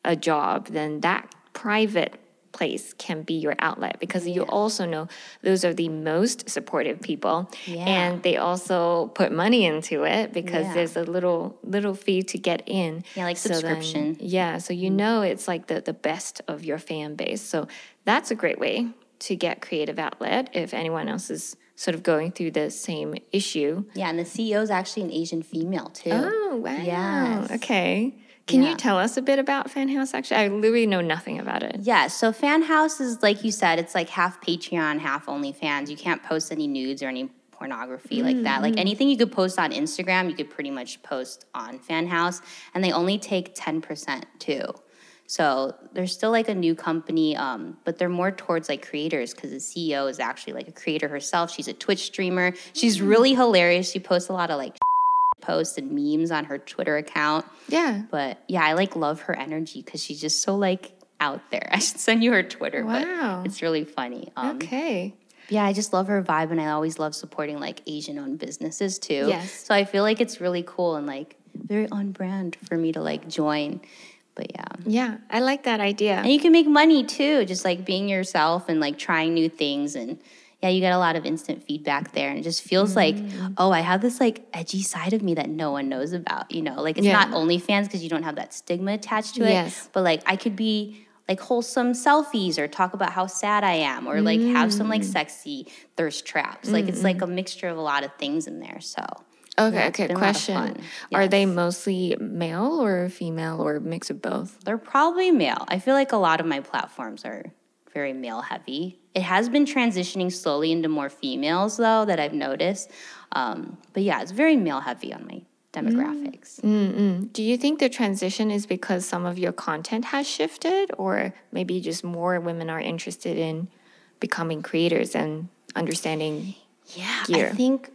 a job, then that private place can be your outlet because you also know those are the most supportive people Yeah. and they also put money into it because Yeah. there's a little little fee to get in Yeah, like So then- subscription. yeah so you mm. know it's like the the best of your fan base so that's a great way to get creative outlet if anyone else is sort of going through the same issue. Yeah, and the CEO is actually an Asian female too. Oh, wow. Yes. Okay. Can Yeah. you tell us a bit about Fan House? Actually, I literally know nothing about it. Yeah, so Fan House is like you said, it's like half Patreon, half OnlyFans. You can't post any nudes or any pornography like that. Like mm. anything you could post on Instagram, you could pretty much post on Fan House, and they only take ten percent too. So they're still like a new company, um, but they're more towards like creators because the CEO is actually like a creator herself. She's a Twitch streamer. She's really hilarious. She posts a lot of like [laughs] posts and memes on her Twitter account. Yeah. But yeah, I like love her energy because she's just so like out there. [laughs] I should send you her Twitter, Wow. but it's really funny. Um, Okay. Yeah, I just love her vibe, and I always love supporting like Asian-owned businesses too. Yes. So I feel like it's really cool and like very on brand for me to like join. But yeah. Yeah, I like that idea. And you can make money too, just like being yourself and like trying new things. And yeah, you get a lot of instant feedback there. And it just feels like, Mm. oh, I have this like edgy side of me that no one knows about. You know, like it's Yeah. not OnlyFans because you don't have that stigma attached to it. Yes. But like I could be like wholesome selfies or talk about how sad I am or like have some Mm. like sexy thirst traps. Like it's like a mixture of a lot of things in there. So Okay, okay. been a lot of Question. fun. Are they mostly male or female or mix of both? They're probably male. I feel like a lot of my platforms are very male heavy. It has been transitioning slowly into more females though that I've noticed. Um, but yeah, it's very male heavy on my demographics. Mm-mm. Do you think the transition is because some of your content has shifted, or maybe just more women are interested in becoming creators and understanding? Yeah, Gear. I think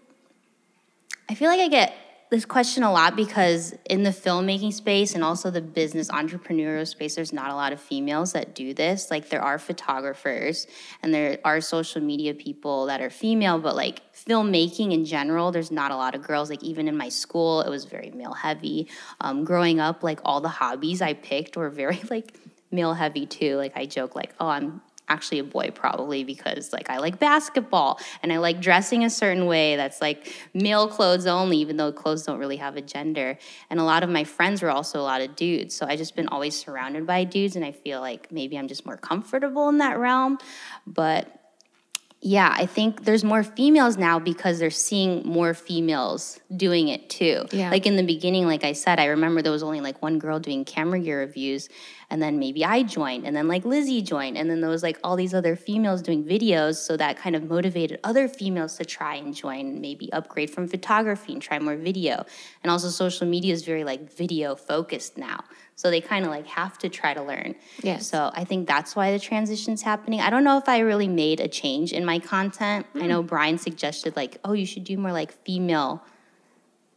I feel like I get this question a lot because in the filmmaking space and also the business entrepreneurial space, there's not a lot of females that do this. Like there are photographers and there are social media people that are female, but like filmmaking in general, there's not a lot of girls. Like even in my school, it was very male heavy. Um, growing up, like all the hobbies I picked were very [laughs] like male heavy too. Like I joke like, oh, I'm actually a boy probably because like I like basketball and I like dressing a certain way that's like male clothes only even though clothes don't really have a gender and a lot of my friends were also a lot of dudes so I just been always surrounded by dudes and I feel like maybe I'm just more comfortable in that realm but Yeah, I think there's more females now because they're seeing more females doing it too. Yeah. Like in the beginning, like I said, I remember there was only like one girl doing camera gear reviews, and then maybe I joined, and then like Lizzie joined, and then there was like all these other females doing videos. So that kind of motivated other females to try and join, maybe upgrade from photography and try more video. And also, social media is very like video focused now. So they kind of like have to try to learn. Yeah. So I think that's why the transition's happening. I don't know if I really made a change in my content. I mm. know Brian suggested like, oh, you should do more like female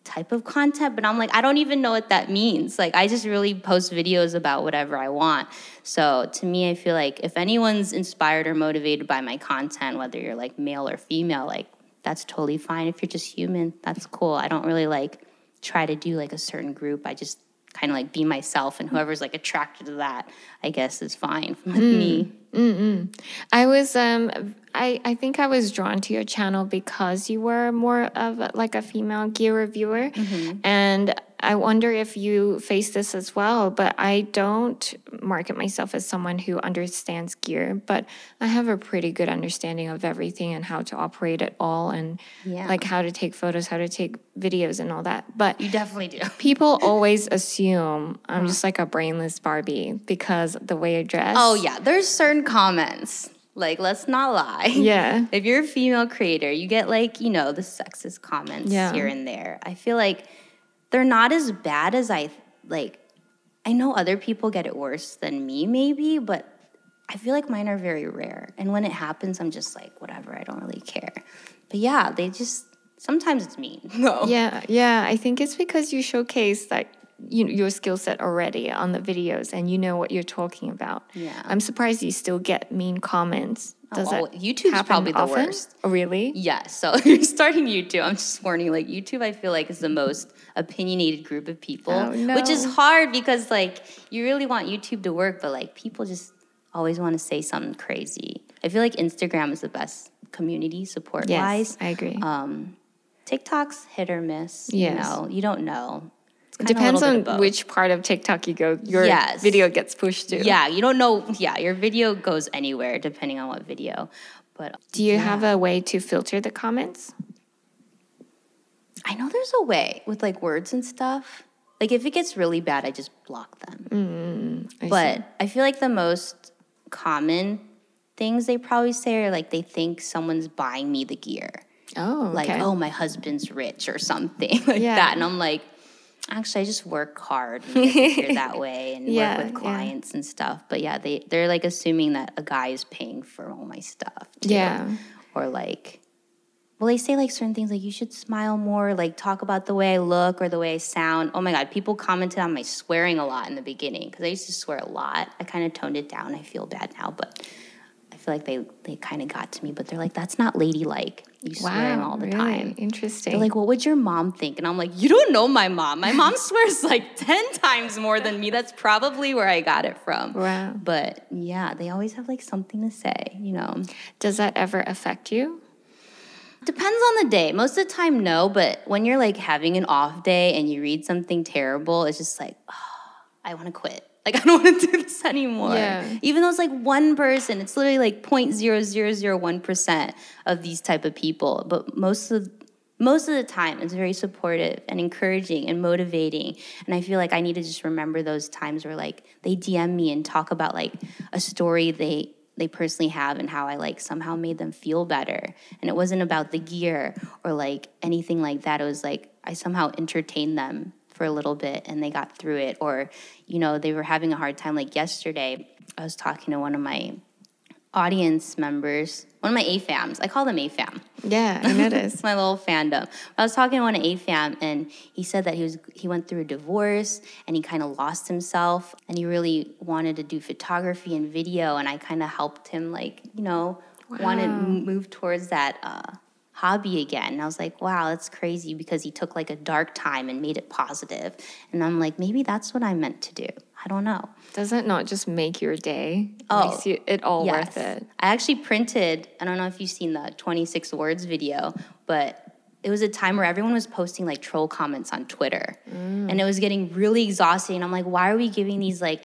type of content, but I'm like, I don't even know what that means. Like I just really post videos about whatever I want. So to me, I feel like if anyone's inspired or motivated by my content, whether you're like male or female, like that's totally fine. If you're just human, that's cool. I don't really like try to do like a certain group. I just kind of like be myself and whoever's like attracted to that, I guess is fine [laughs] with me. Mm. I was um I I think I was drawn to your channel because you were more of a- like a female gear reviewer and I wonder if you face this as well, but I don't market myself as someone who understands gear, but I have a pretty good understanding of everything and how to operate it all and Yeah. like how to take photos, how to take videos and all that. But You definitely do. [laughs] people always assume I'm just like a brainless Barbie because the way I dress. Oh yeah, there's certain comments. Like, let's not lie. Yeah. [laughs] If you're a female creator, you get like, you know, the sexist comments Yeah. here and there. I feel like they're not as bad as I like I know other people get it worse than me maybe, but I feel like mine are very rare. And when it happens, I'm just like, whatever, I don't really care. But yeah, they just sometimes it's mean. [laughs] No. Yeah, yeah. I think it's because you showcase like you your skill set already on the videos and you know what you're talking about. Yeah. I'm surprised you still get mean comments. Does Oh, that YouTube's probably the often? worst. Oh, really? Yes. So [laughs] you're starting YouTube, I'm just warning, like YouTube I feel like is the most opinionated group of people. Oh, Which is hard because like you really want YouTube to work, but like people just always want to say something crazy. I feel like Instagram is the best community support Yes, wise. I agree. Um, TikTok's hit or miss. Yes. You know, you don't know. It depends on which part of TikTok you go. Your Yes. video gets pushed to. Yeah, you don't know. Yeah, your video goes anywhere depending on what video. But Do you have a way to filter the comments? I know there's a way with like words and stuff. Like if it gets really bad, I just block them. Mm, I but see. I feel like the most common things they probably say are like they think someone's buying me the gear. oh, Like, oh, my husband's rich or something [laughs] like Yeah. that. And I'm like, actually, I just work hard and [laughs] that way and Yeah, work with yeah. clients and stuff. But yeah, they, they're like assuming that a guy is paying for all my stuff. Too. Yeah. Or like, well, they say like certain things like you should smile more, like talk about the way I look or the way I sound. Oh my God, people commented on my swearing a lot in the beginning because I used to swear a lot. I kind of toned it down. I feel bad now, but feel like they, they kind of got to me. But they're like, that's not ladylike. You swearing all the really time. interesting. They're like, what would your mom think? And I'm like, you don't know my mom. My mom [laughs] swears like 10 times more than me. That's probably where I got it from. Wow. But yeah, they always have like something to say, you know. Does that ever affect you? Depends on the day. Most of the time, no. But when you're like having an off day and you read something terrible, it's just like, oh, I want to quit. Like, [laughs] I don't want to do this anymore. Yeah. Even though it's like one person, it's literally like 0.0001% of these type of people. But most of most of the time it's very supportive and encouraging and motivating and i feel like i need to just remember those times where like they dm me and talk about like a story they they personally have and how i like somehow made them feel better and it wasn't about the gear or like anything like that it was like i somehow entertained them for a little bit and they got through it or you know they were having a hard time like yesterday i was talking to one of my audience members one of my afams i call them afam Yeah, I noticed. [laughs] my little fandom. I was talking to one AFAM, and he said that he was he went through a divorce and he kind of lost himself, and he really wanted to do photography and video, and I kind of helped him, like you know, want to move towards that uh, hobby again. And I was like, wow, that's crazy because he took like a dark time and made it positive. and I'm like, maybe that's what I meant to do. I don't know. Does it not just make your day? It Oh, you, it all worth it. I actually printed, I don't know if you've seen the 26 words video, but it was a time where everyone was posting like troll comments on Twitter. Mm. And it was getting really exhausting. And I'm like, why are we giving these like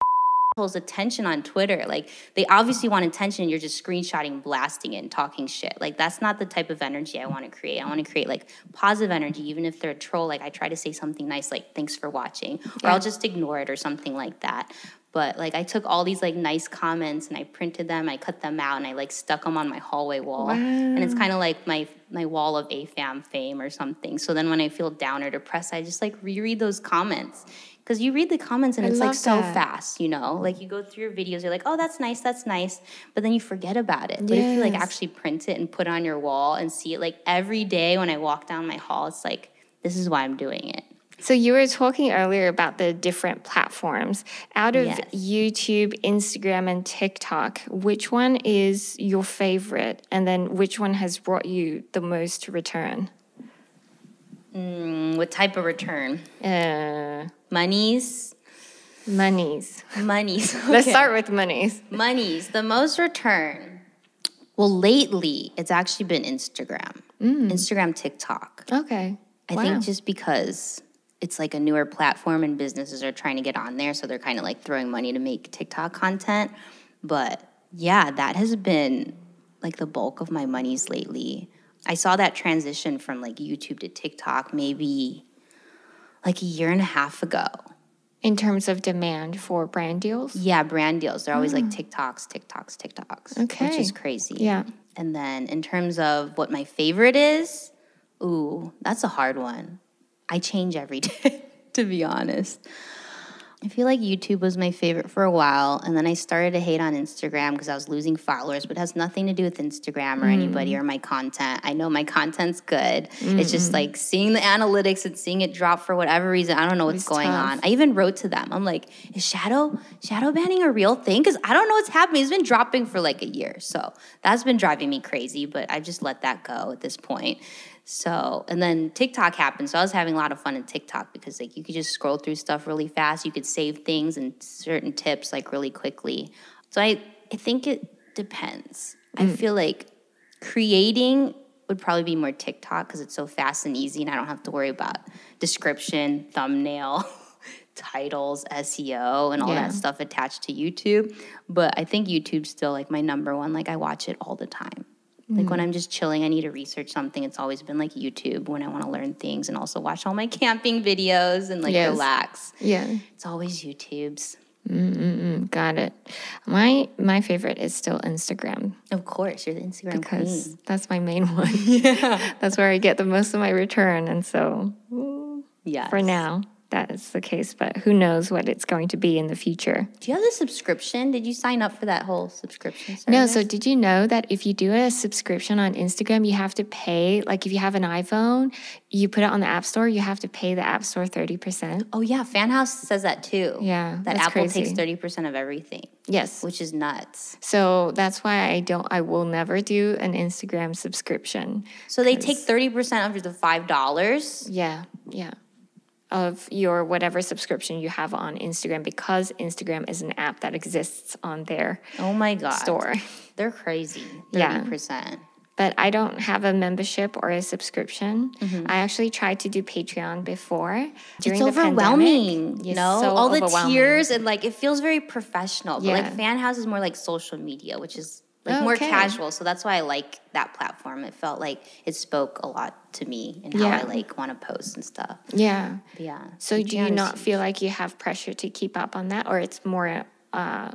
assholes attention on Twitter. Like they obviously want attention. You're just screenshotting, blasting it, and talking shit. Like that's not the type of energy I want to create. I want to create like positive energy, even if they're a troll. Like I try to say something nice, like "Thanks for watching," or I'll just ignore it or something like that. But like I took all these like nice comments and I printed them, I cut them out, and I like stuck them on my hallway wall. And it's kind of like my my wall of AFAM fame or something. So then when I feel down or depressed, I just like reread those comments. Because you read the comments and I it's like so that. fast, you know? Like you go through your videos, you're like, oh, that's nice, that's nice. But then you forget about it. But if you like actually print it and put it on your wall and see it like every day when I walk down my hall, it's like, this is why I'm doing it. So you were talking earlier about the different platforms. Out of Yes. YouTube, Instagram, and TikTok, which one is your favorite? And then which one has brought you the most return? Mm, what type of return? Uh, Monies? monies. Monies. [laughs] Let's start with monies. Monies, the most return. Well, lately, it's actually been Instagram, Instagram, TikTok. Okay. I Wow. think just because it's like a newer platform and businesses are trying to get on there, so they're kind of like throwing money to make TikTok content. But yeah, that has been like the bulk of my monies lately. I saw that transition from like YouTube to TikTok maybe like a year and a half ago. in terms of demand for brand deals. Yeah, brand deals. They're always like mm. TikToks, TikToks, TikToks. Which is crazy. Yeah. And then in terms of what my favorite is, ooh, that's a hard one. I change every [laughs] day, to be honest. I feel like YouTube was my favorite for a while, and then I started to hate on Instagram because I was losing followers, but it has nothing to do with Instagram or anybody Mm. or my content. I know my content's good. It's just like seeing the analytics and seeing it drop for whatever reason. I don't know what's It's going tough. on. I even wrote to them. I'm like, is shadow shadow banning a real thing? Because I don't know what's happening. It's been dropping for like a year, so that's been driving me crazy. But I just let that go at this point. So and then TikTok happened. So I was having a lot of fun in TikTok because like you could just scroll through stuff really fast. You could save things and certain tips like really quickly. So I I think it depends. I mm. feel like creating would probably be more TikTok because it's so fast and easy, and I don't have to worry about description, thumbnail, [laughs] titles, SEO, and all Yeah. that stuff attached to YouTube. But I think YouTube's still like my number one. Like I watch it all the time. Like when mm. I'm just chilling, I need to research something. It's always been like YouTube when I want to learn things and also watch all my [laughs] camping videos and like Yes. relax. Yeah. It's always YouTube's. Got it. My my favorite is still Instagram Of course, you're the Instagram because queen. that's my main [laughs] one. [laughs] Yeah. that's where I get the most of my return and so Yeah. for now that is the case, but who knows what it's going to be in the future. Do you have a subscription? Did you sign up for that whole subscription service? No, so did you know that if you do a subscription on Instagram, you have to pay, like if you have an iPhone, you put it on the App Store, you have to pay the App Store 30%. Oh yeah, Fanhouse says that too. Yeah, that Apple crazy. takes thirty percent of everything, Yes. which is nuts. So that's why I don't, I will never do an Instagram subscription. So they take thirty percent of the five dollars. Yeah, yeah. Of your whatever subscription you have on Instagram because Instagram is an app that exists on their Oh my god, store. They're crazy. Yeah. Thirty percent. But I don't have a membership or a subscription. I actually tried to do Patreon before. During Mm-hmm. It's the overwhelming, pandemic. you know, so all the tiers and like it feels very professional. But Yeah. like Fanhouse is more like social media, which is like more casual. So that's why I like that platform. It felt like it spoke a lot to me and how Yeah. I like want to post and stuff. Yeah. But yeah. So do you not feel like you have pressure to keep up on that, or it's more? Uh,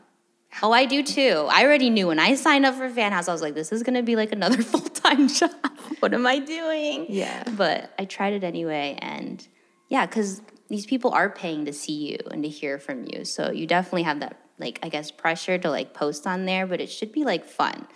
Oh, I do too. I already knew when I signed up for Fanhouse, I was like, this is going to be like another [laughs] full time job. what am I doing? Yeah. But I tried it anyway. And yeah, because these people are paying to see you and to hear from you. So you definitely have that, like, I guess, pressure to like post on there, but it should be like fun.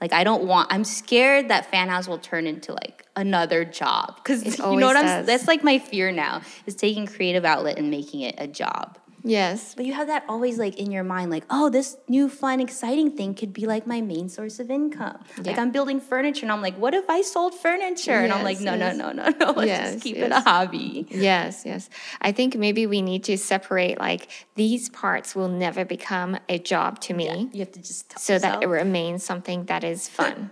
Like, I don't want, I'm scared that fan house will turn into like another job. Because [laughs] you know what I'm, does. that's like my fear now is taking creative outlet and making it a job. Yes. But you have that always like in your mind, like, oh, this new fun, exciting thing could be like my main source of income. Like I'm building furniture and I'm like, what if I sold furniture? and I'm like, Yes, no, yes. no, no, no, no. [laughs] Let's Yes, just keep it a hobby. Yes, yes. I think maybe we need to separate like these parts will never become a job to me. You have to just So that it remains something that is [laughs] fun.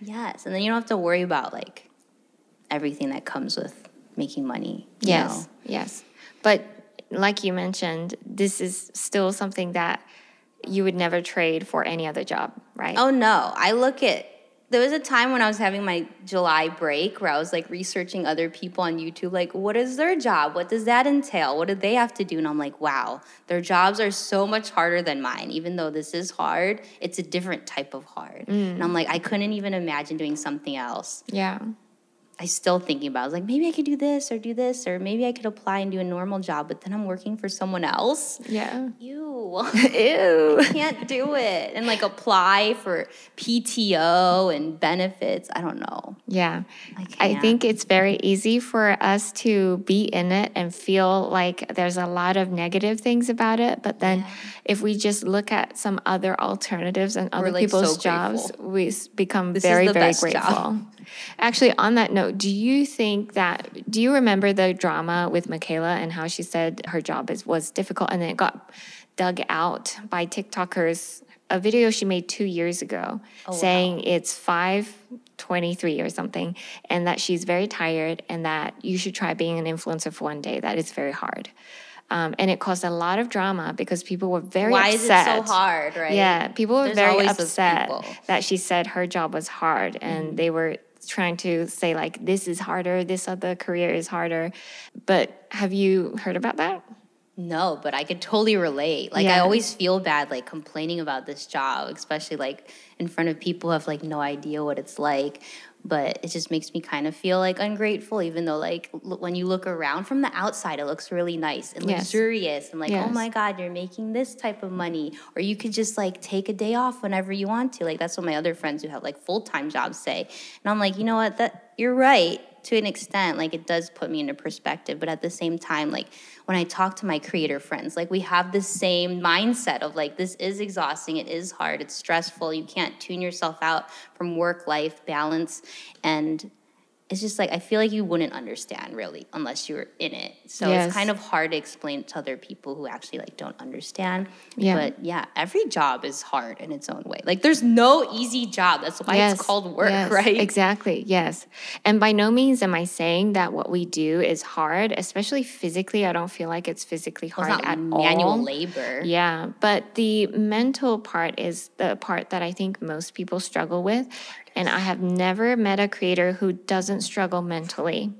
yes, and then you don't have to worry about like everything that comes with making money. yes, know? yes. But like you mentioned, this is still something that you would never trade for any other job, right? Oh no, I look at there was a time when I was having my July break where I was like researching other people on YouTube, like, what is their job? What does that entail? What do they have to do? And I'm like, wow, their jobs are so much harder than mine. Even though this is hard, it's a different type of hard. Mm. And I'm like, I couldn't even imagine doing something else. Yeah. I still thinking about. I was like, maybe I could do this or do this, or maybe I could apply and do a normal job, but then I'm working for someone else. Yeah. Ew. [laughs] [laughs] Ew. I can't do it. And like apply for PTO and benefits. I don't know. Yeah. I, I think it's very easy for us to be in it and feel like there's a lot of negative things about it. But then yeah. if we just look at some other alternatives and other like people's so jobs, we become this very, very grateful. Job. Actually, on that note, do you think that do you remember the drama with Mikayla and how she said her job is was difficult and then it got dug out by TikTokers a video she made two years ago oh, saying wow. it's 523 or something and that she's very tired and that you should try being an influencer for one day that is very hard um, and it caused a lot of drama because people were very Why upset. Why is it so hard, right? Yeah, people were There's very upset that she said her job was hard, and mm. they were trying to say like this is harder, this other career is harder. But have you heard about that? No, but I could totally relate. Like yeah. I always feel bad like complaining about this job, especially like in front of people who have like no idea what it's like but it just makes me kind of feel like ungrateful even though like l- when you look around from the outside it looks really nice and yes. luxurious and like oh yes. oh my god you're making this type of money. Or you could just like take a day off whenever you want to. Like that's what my other friends who have like full-time jobs say. And i'm like you know what? That you're right to an extent like it does put me into perspective but at the same time like when i talk to my creator friends like we have the same mindset of like this is exhausting it is hard it's stressful you can't tune yourself out from work life balance and it's just like I feel like you wouldn't understand really unless you were in it. So yes. it's kind of hard to explain to other people who actually like don't understand. Yeah. But yeah, every job is hard in its own way. Like there's no easy job. That's why yes. it's called work, yes. right? Exactly. Yes. And by no means am I saying that what we do is hard, especially physically. I don't feel like it's physically hard well, it's at manual all. Manual labor. Yeah, but the mental part is the part that I think most people struggle with and I have never met a creator who doesn't struggle mentally.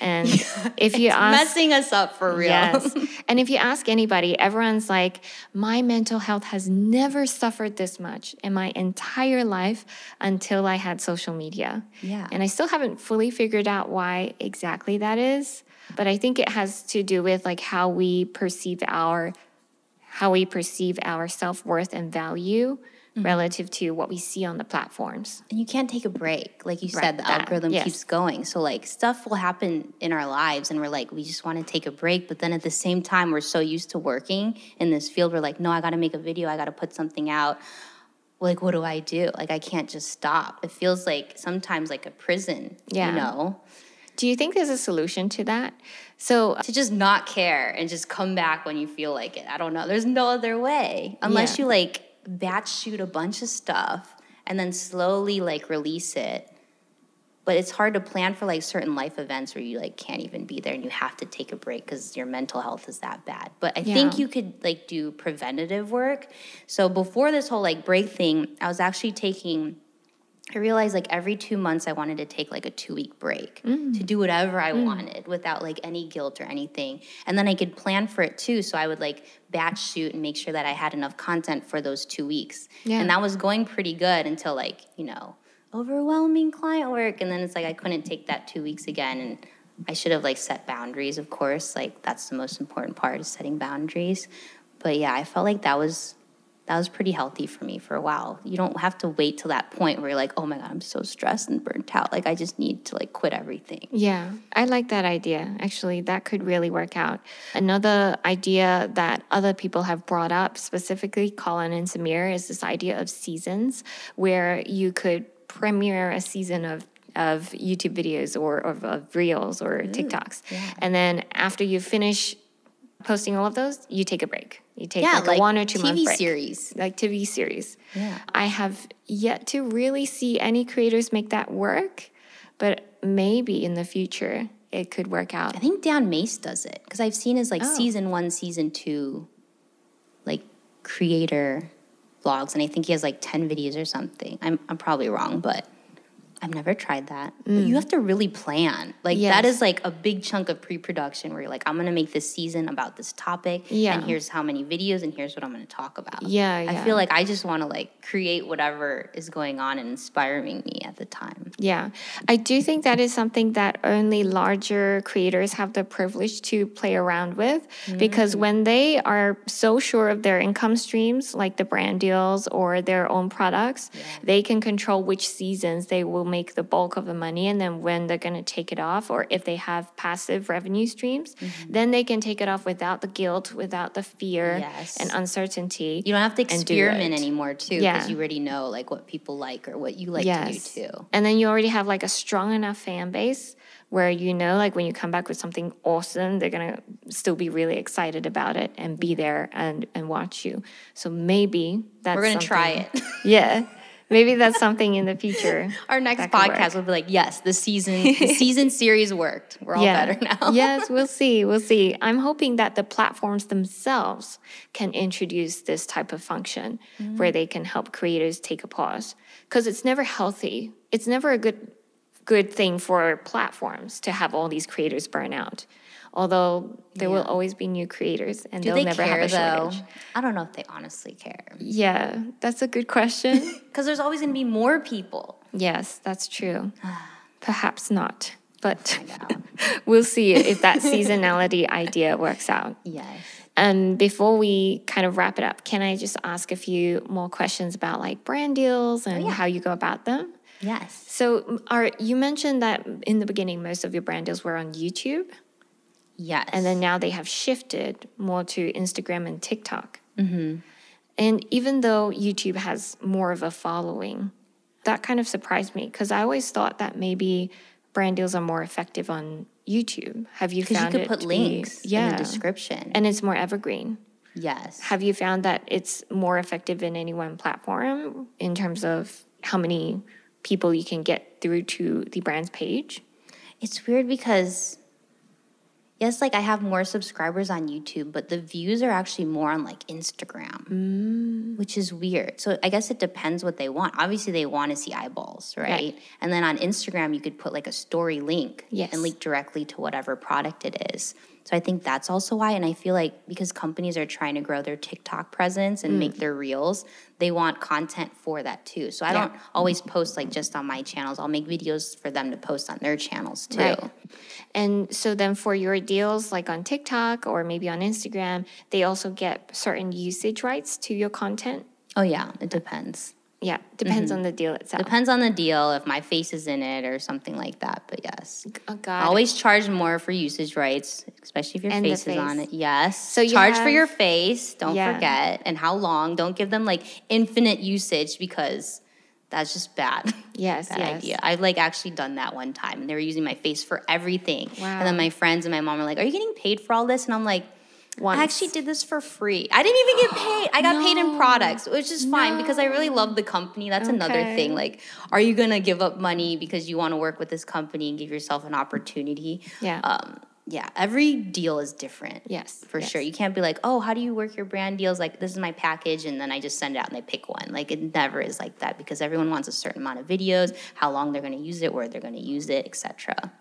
And [laughs] if you ask, messing us up for real. Yes. [laughs] And if you ask anybody, everyone's like, my mental health has never suffered this much in my entire life until I had social media. Yeah. And I still haven't fully figured out why exactly that is. But I think it has to do with like how we perceive our how we perceive our self-worth and value mm-hmm. relative to what we see on the platforms. And you can't take a break. Like you right, said, the that, algorithm yes. keeps going. So, like, stuff will happen in our lives, and we're like, we just want to take a break. But then at the same time, we're so used to working in this field, we're like, no, I got to make a video, I got to put something out. Like, what do I do? Like, I can't just stop. It feels like sometimes like a prison, yeah. you know? Do you think there's a solution to that? So to just not care and just come back when you feel like it. I don't know. There's no other way unless yeah. you like batch shoot a bunch of stuff and then slowly like release it. But it's hard to plan for like certain life events where you like can't even be there and you have to take a break because your mental health is that bad. But i yeah. think you could like do preventative work. So before this whole like break thing i was actually taking I realized like every two months I wanted to take like a two week break mm. to do whatever I mm. wanted without like any guilt or anything. And then I could plan for it too. So I would like batch shoot and make sure that I had enough content for those two weeks. Yeah. And that was going pretty good until like, you know, overwhelming client work. And then it's like I couldn't take that two weeks again. And I should have like set boundaries, of course. Like that's the most important part is setting boundaries. But yeah, I felt like that was that was pretty healthy for me for a while. You don't have to wait till that point where you're like, oh my God, I'm so stressed and burnt out. Like, I just need to like quit everything. Yeah, I like that idea. Actually, that could really work out. Another idea that other people have brought up, specifically Colin and Samir, is this idea of seasons where you could premiere a season of of YouTube videos or of, of reels or Ooh, TikToks. Yeah. And then after you finish posting all of those, you take a break. You take yeah, like, like, a one or two TV month break. series, like TV series. Yeah, I have yet to really see any creators make that work, but maybe in the future it could work out. I think Dan Mace does it because I've seen his like Oh. season one, season two, like creator vlogs, and I think he has like ten videos or something. I'm I'm probably wrong, but I've never tried that. But you have to really plan. Like that Mm. Yes. is like a big chunk of pre-production where you're like, I'm gonna make this season about this topic, Yeah. and here's how many videos, and here's what I'm gonna talk about. Yeah, I feel like I just want to like create whatever is going on and inspiring me at the time. Yeah, I do think that is something that only larger creators have the privilege to play around with because when they are so sure of their income streams, like the brand deals or their own products, they can control which seasons they will make the bulk of the money and then when they're going to take it off or if they have passive revenue streams, mm-hmm. then they can take it off without the guilt, without the fear Yes. and uncertainty. You don't have to experiment anymore too, because Yeah. you already know like what people like or what you like to do too. And then you already have like a strong enough fan base where you know, like when you come back with something awesome, they're gonna still be really excited about it and be there and and watch you. So maybe that's We're gonna try it. [laughs] Yeah, maybe that's something in the future. [laughs] Our next that could work. podcast will be like, yes, the season the [laughs] season series worked. We're all better [laughs] now. yes, we'll see. We'll see. I'm hoping that the platforms themselves can introduce this type of function Mm. where they can help creators take a pause because it's never healthy. It's never a good good thing for platforms to have all these creators burn out. Although there will always be new creators and Do they'll they never care have a though? shortage. I don't know if they honestly care. Yeah, that's a good question. [laughs] Because there's always gonna be more people. yes, that's true. [sighs] Perhaps not. But [laughs] we'll see if that seasonality [laughs] idea works out. Yes. And before we kind of wrap it up, can I just ask a few more questions about like brand deals oh, and yeah. how you go about them? Yes. So, are you mentioned that in the beginning most of your brand deals were on YouTube, Yes. and then now they have shifted more to Instagram and TikTok. Mm-hmm. And even though YouTube has more of a following, that kind of surprised me because I always thought that maybe brand deals are more effective on YouTube. Have you because you could put to be- links yeah, in the description. and it's more evergreen. yes. Have you found that it's more effective in any one platform in terms of how many people you can get through to the brand's page? It's weird because yes, like I have more subscribers on YouTube, but the views are actually more on like Instagram, Mm. which is weird. So I guess it depends what they want. Obviously, they want to see eyeballs, right? Right. And then on Instagram, you could put like a story link Yes. and link directly to whatever product it is. So I think that's also why. And I feel like because companies are trying to grow their TikTok presence and Mm. make their reels, they want content for that too. So I Yeah. don't always post like just on my channels. I'll make videos for them to post on their channels too. Right. And so then for your deals, like on TikTok or maybe on Instagram, they also get certain usage rights to your content. Oh yeah, it depends. Yeah, depends mm-hmm. on the deal itself. Depends on the deal if my face is in it or something like that. But yes, Oh, uh, God. always charge more for usage rights, especially if your the face, is on it. Yes. So you charge for your face. Don't Yeah. forget, and how long. Don't give them like infinite usage because that's just bad. Yes, bad yes. idea. I've like actually done that one time, and they were using my face for everything. Wow. And then my friends and my mom were like, "Are you getting paid for all this?" And I'm like. Once. I actually did this for free. I didn't even get paid. I got paid in products, which is fine because I really love the company. That's another thing. Like, are you gonna give up money because you want to work with this company and give yourself an opportunity? Yeah. Um, yeah. Every deal is different. Yes, For yes. sure. You can't be like, oh, how do you work your brand deals? Like, this is my package, and then I just send it out and they pick one. Like, it never is like that because everyone wants a certain amount of videos, how long they're gonna use it, where they're gonna use it, etc.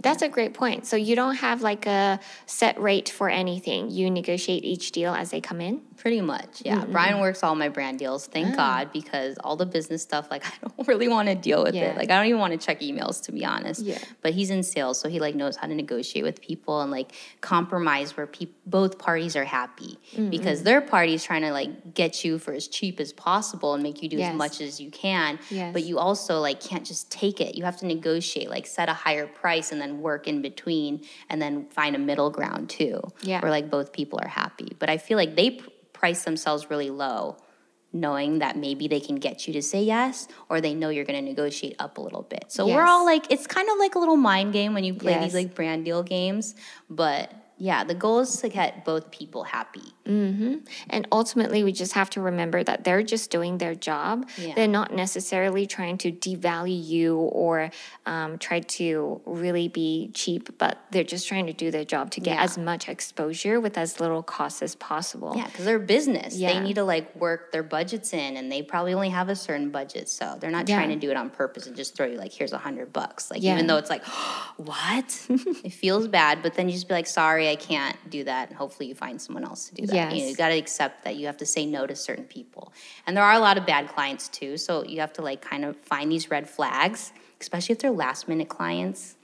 That's a great point. So you don't have like a set rate for anything. You negotiate each deal as they come in. Pretty much, yeah. Brian works all my brand deals, thank Ah. God, because all the business stuff, like [laughs] I don't really want to deal with Yeah. it. Like I don't even want to check emails, to be honest. Yeah. But he's in sales, so he like knows how to negotiate with people and like compromise where peop both parties are happy Mm-hmm. because their party is trying to like get you for as cheap as possible and make you do Yes. as much as you can. Yes. But you also like can't just take it. You have to negotiate, like set a higher price and then work in between and then find a middle ground too. Yeah. Where like both people are happy. But I feel like they pr- price themselves really low, knowing that maybe they can get you to say yes, or they know you're going to negotiate up a little bit. So we're all like, it's kind of like a little mind game when you play Yes. these like brand deal games, but yeah, the goal is to get both people happy. And ultimately, we just have to remember that they're just doing their job. Yeah. They're not necessarily trying to devalue you or um, try to really be cheap, but they're just trying to do their job to get Yeah. as much exposure with as little cost as possible. Yeah, because they're a business. Yeah. They need to like work their budgets in, and they probably only have a certain budget, so they're not trying to do it on purpose and just throw you like, here's a hundred bucks. Like even though it's like, [gasps] what? [laughs] it feels bad, but then you just be like, sorry, I can't do that, and hopefully you find someone else to do that. You, know, you got to accept that you have to say no to certain people, and there are a lot of bad clients too. So you have to like kind of find these red flags, especially if they're last minute clients.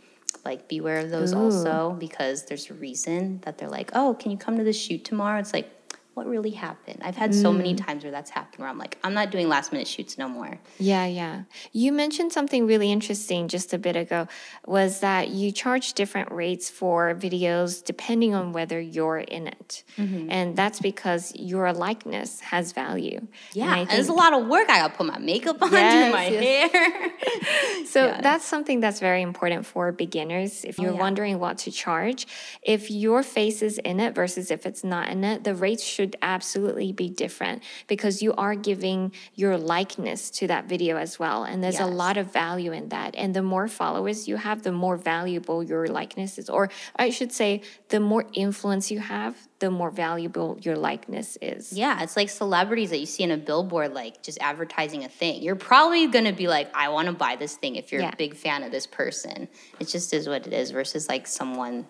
Like beware of those also because there's a reason that they're like, oh, can you come to the shoot tomorrow? It's like, what really happened? I've had so many times where that's happened where I'm like, I'm not doing last minute shoots no more. Yeah, yeah. You mentioned something really interesting just a bit ago was that you charge different rates for videos depending on whether you're in it. Mm-hmm. And that's because your likeness has value. Yeah, and it's a lot of work. I got to put my makeup on, do my yes. hair. [laughs] So Yeah. that's something that's very important for beginners. If you're yeah. wondering what to charge, if your face is in it versus if it's not in it, the rates should absolutely be different because you are giving your likeness to that video as well. And there's a lot of value in that. And the more followers you have, the more valuable your likeness is. Or I should say, the more influence you have, the more valuable your likeness is. Yeah, it's like celebrities that you see in a billboard, like just advertising a thing. You're probably gonna be like, I want to buy this thing if you're Yeah. a big fan of this person. It just is what it is versus like someone,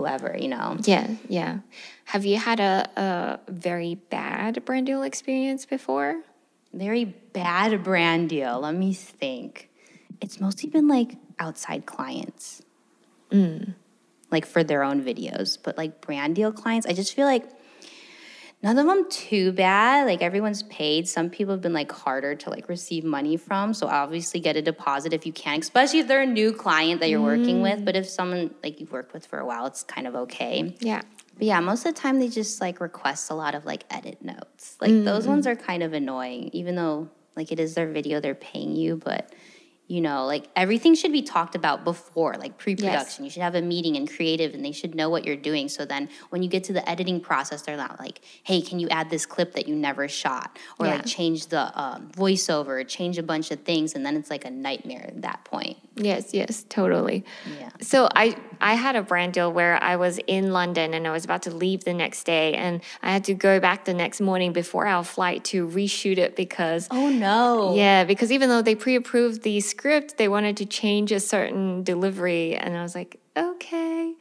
whoever, you know. Yeah, yeah. Have you had a, a very bad brand deal experience before? Very bad brand deal. Let me think. It's mostly been like outside clients, mm. like for their own videos, but like brand deal clients, I just feel like none of them too bad. Like everyone's paid. Some people have been like harder to like receive money from. So obviously get a deposit if you can, especially if they're a new client that you're working with. Mm. But if someone like you've worked with for a while, it's kind of okay. Yeah. But yeah, most of the time they just like request a lot of like edit notes. Like those mm. ones are kind of annoying, even though like it is their video, they're paying you, but you know, like everything should be talked about before, like pre-production. You should have a meeting and creative and they should know what you're doing. So then when you get to the editing process, they're not like, hey, can you add this clip that you never shot? Or Yeah. like change the um, voiceover, change a bunch of things, and then it's like a nightmare at that point. Yes, yes, totally. Yeah. So I I had a brand deal where I was in London and I was about to leave the next day and I had to go back the next morning before our flight to reshoot it because Oh no. yeah, because even though they pre-approved the script, they wanted to change a certain delivery and I was like, "Okay,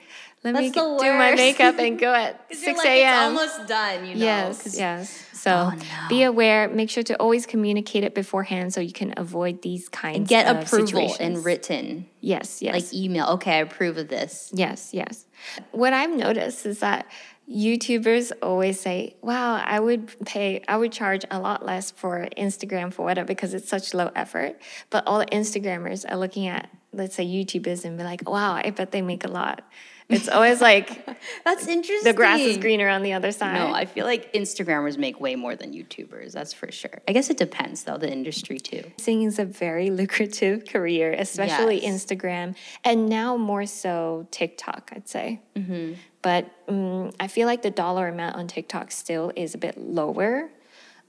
let me That's get- do my makeup and go [laughs] at you're 6 like, a.m." It's almost done, you know. Yes, yes. So Oh, be aware. Make sure to always communicate it beforehand so you can avoid these kinds And get of approval situations. in written, Yes, yes. like email. Okay, I approve of this. Yes, yes. What I've noticed is that YouTubers always say, "Wow, I would pay, I would charge a lot less for Instagram for whatever because it's such low effort." But all the Instagrammers are looking at, let's say, YouTubers and be like, "Wow, I bet they make a lot." It's always like [laughs] That's interesting. the grass is greener on the other side. No, I feel like Instagrammers make way more than YouTubers. That's for sure. I guess it depends, though, the industry too. Singing is a very [laughs] lucrative career, especially Yes. Instagram, and now more so TikTok, I'd say. Mm-hmm. But um, I feel like the dollar amount on TikTok still is a bit lower.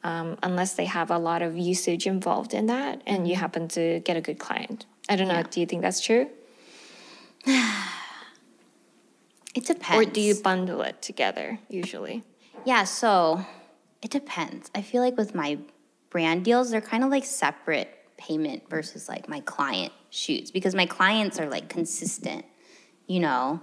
Um, unless they have a lot of usage involved in that and Mm-hmm. you happen to get a good client. I don't know, do you think that's true? [sighs] It depends. Or do you bundle it together usually? Yeah, so it depends. I feel like with my brand deals, they're kind of like separate payment versus like my client shoots because my clients are like consistent, you know?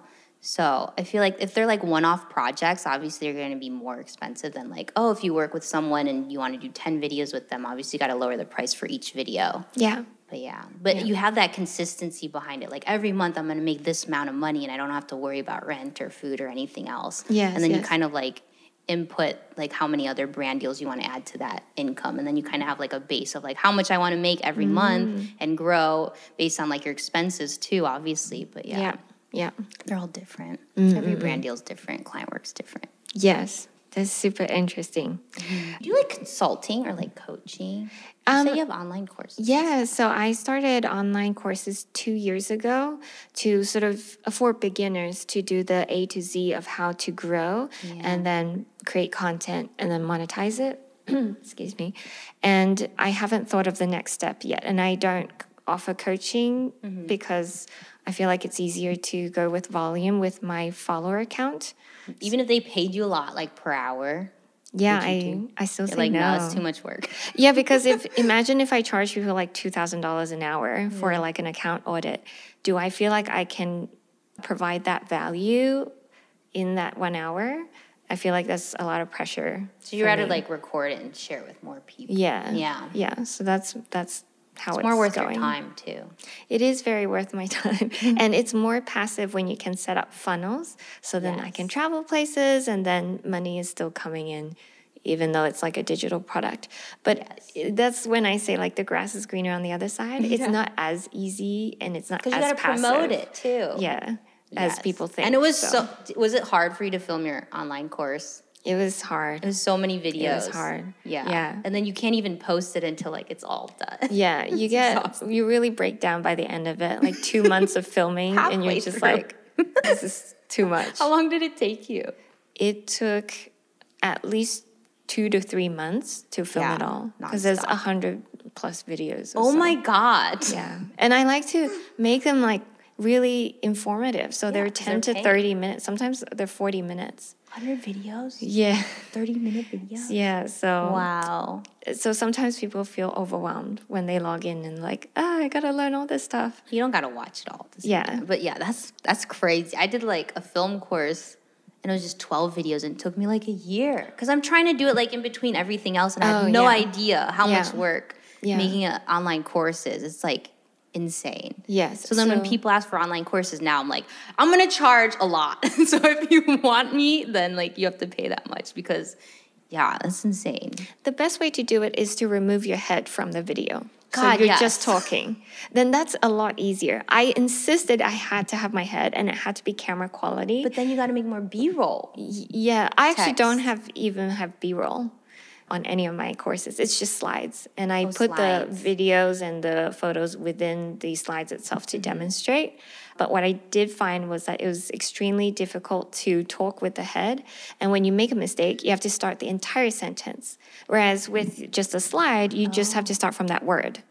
So I feel like if they're like one off projects, obviously they're going to be more expensive than like, oh, if you work with someone and you want to do 10 videos with them, obviously you got to lower the price for each video. Yeah. But yeah, but you have that consistency behind it. Like every month, I'm going to make this amount of money, and I don't have to worry about rent or food or anything else. Yeah. and then you kind of like input like how many other brand deals you want to add to that income, and then you kind of have like a base of like how much I want to make every Mm. month and grow based on like your expenses too, obviously. But yeah, Yeah. Yeah. they're all different. Mm, Every brand deal is different. Client work's different. Yes, That's super interesting. Do you like consulting or like coaching? Um, say you have online courses. Yeah, so I started online courses two years ago to sort of for beginners to do the A to Z of how to grow and then create content and then monetize it. [clears throat] Excuse me. And I haven't thought of the next step yet. And I don't offer coaching mm-hmm. because I feel like it's easier to go with volume with my follower account. Even if they paid you a lot, like per hour, Yeah, I, do- I still you're say like, no. no, it's too much work. [laughs] Yeah, because if [laughs] imagine if I charge people like two thousand dollars an hour for like an account audit, do I feel like I can provide that value in that one hour? I feel like that's a lot of pressure. So you rather me. like record it and share it with more people. yeah, Yeah. yeah. So that's that's how it's, It's more worth going. your time too. It is very worth my [laughs] time, mm-hmm. and it's more passive when you can set up funnels. So then I can travel places, and then money is still coming in, even though it's like a digital product. But i- that's when I say like the grass is greener on the other side. It's Yeah. not as easy, and it's not Because you got to promote it too. Yeah, as people think. And it was so. Was it hard for you to film your online course? It was hard. It was so many videos. It was hard. Yeah. Yeah. And then you can't even post it until like it's all done. [laughs] Yeah, you get you really break down by the end of it, like two [laughs] months of filming, and you're just through. like, this is too much. How long did it take you? it took at least two to three months to film Yeah, it all because there's a hundred plus videos. Oh so. my god. Yeah, and I like to make them like really informative. So they're ten they're to paying. thirty minutes. Sometimes they're forty minutes. 100 videos? Yeah, 30 minute videos? [laughs] yeah. So Wow. so sometimes people feel overwhelmed when they log in and like, ah, I gotta learn all this stuff. You don't gotta watch it all. Yeah. time. But yeah, that's that's crazy. I did like a film course and it was just 12 videos and it took me like a year. Because I'm trying to do it like in between everything else and I have Oh, no yeah. idea how much work Yeah. making an online course is. It's like insane. Yes. So then when people ask for online courses now, I'm like, I'm gonna charge a lot. [laughs] so if you want me, then like you have to pay that much because yeah, that's insane. The best way to do it is to remove your head from the video. God, so you're yes. just [laughs] talking. Then that's a lot easier. I insisted I had to have my head and it had to be camera quality. But then you gotta make more B-roll. Y- yeah, I actually don't have even have B-roll on any of my courses. It's just slides. And I Oh, put slides. the videos and the photos within the slides itself Mm-hmm. to demonstrate. But what I did find was that it was extremely difficult to talk with the head. And when you make a mistake, you have to start the entire sentence. Whereas with just a slide, you just have to start from that word.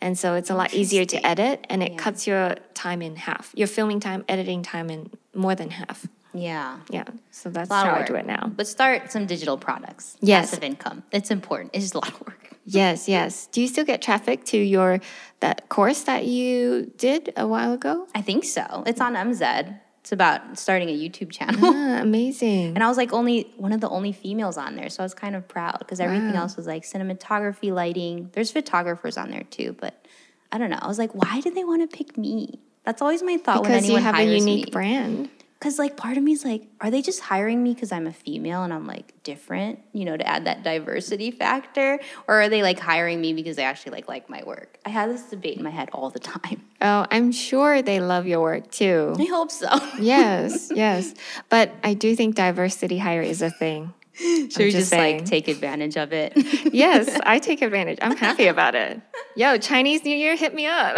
And so it's a lot easier to edit and it cuts your time in half. Your filming time, editing time in more than half. Yeah. Yeah. So that's how I work. do it now. But start some digital products. Yes. Passive income. It's important. It's just a lot of work. Yes, yes. Do you still get traffic to your that course that you did a while ago? I think so. It's on MZ. It's about starting a YouTube channel. Ah, amazing. And I was like only one of the only females on there. So I was kind of proud because everything else was like cinematography, lighting. There's photographers on there too, but I don't know. I was like, why do they want to pick me? That's always my thought when Because you anyone have a unique me. brand. Because like part of me is like, are they just hiring me because I'm a female and I'm like different, you know, to add that diversity factor, or are they like hiring me because they actually like like my work? I have this debate in my head all the time. [laughs] Oh, I'm sure they love your work too. I hope so. [laughs] yes, yes. But I do think diversity hire is a thing. [laughs] Should I'm we just just like take advantage of it? Yes, I take advantage. I'm happy about it. Yo, Chinese New Year, hit me up.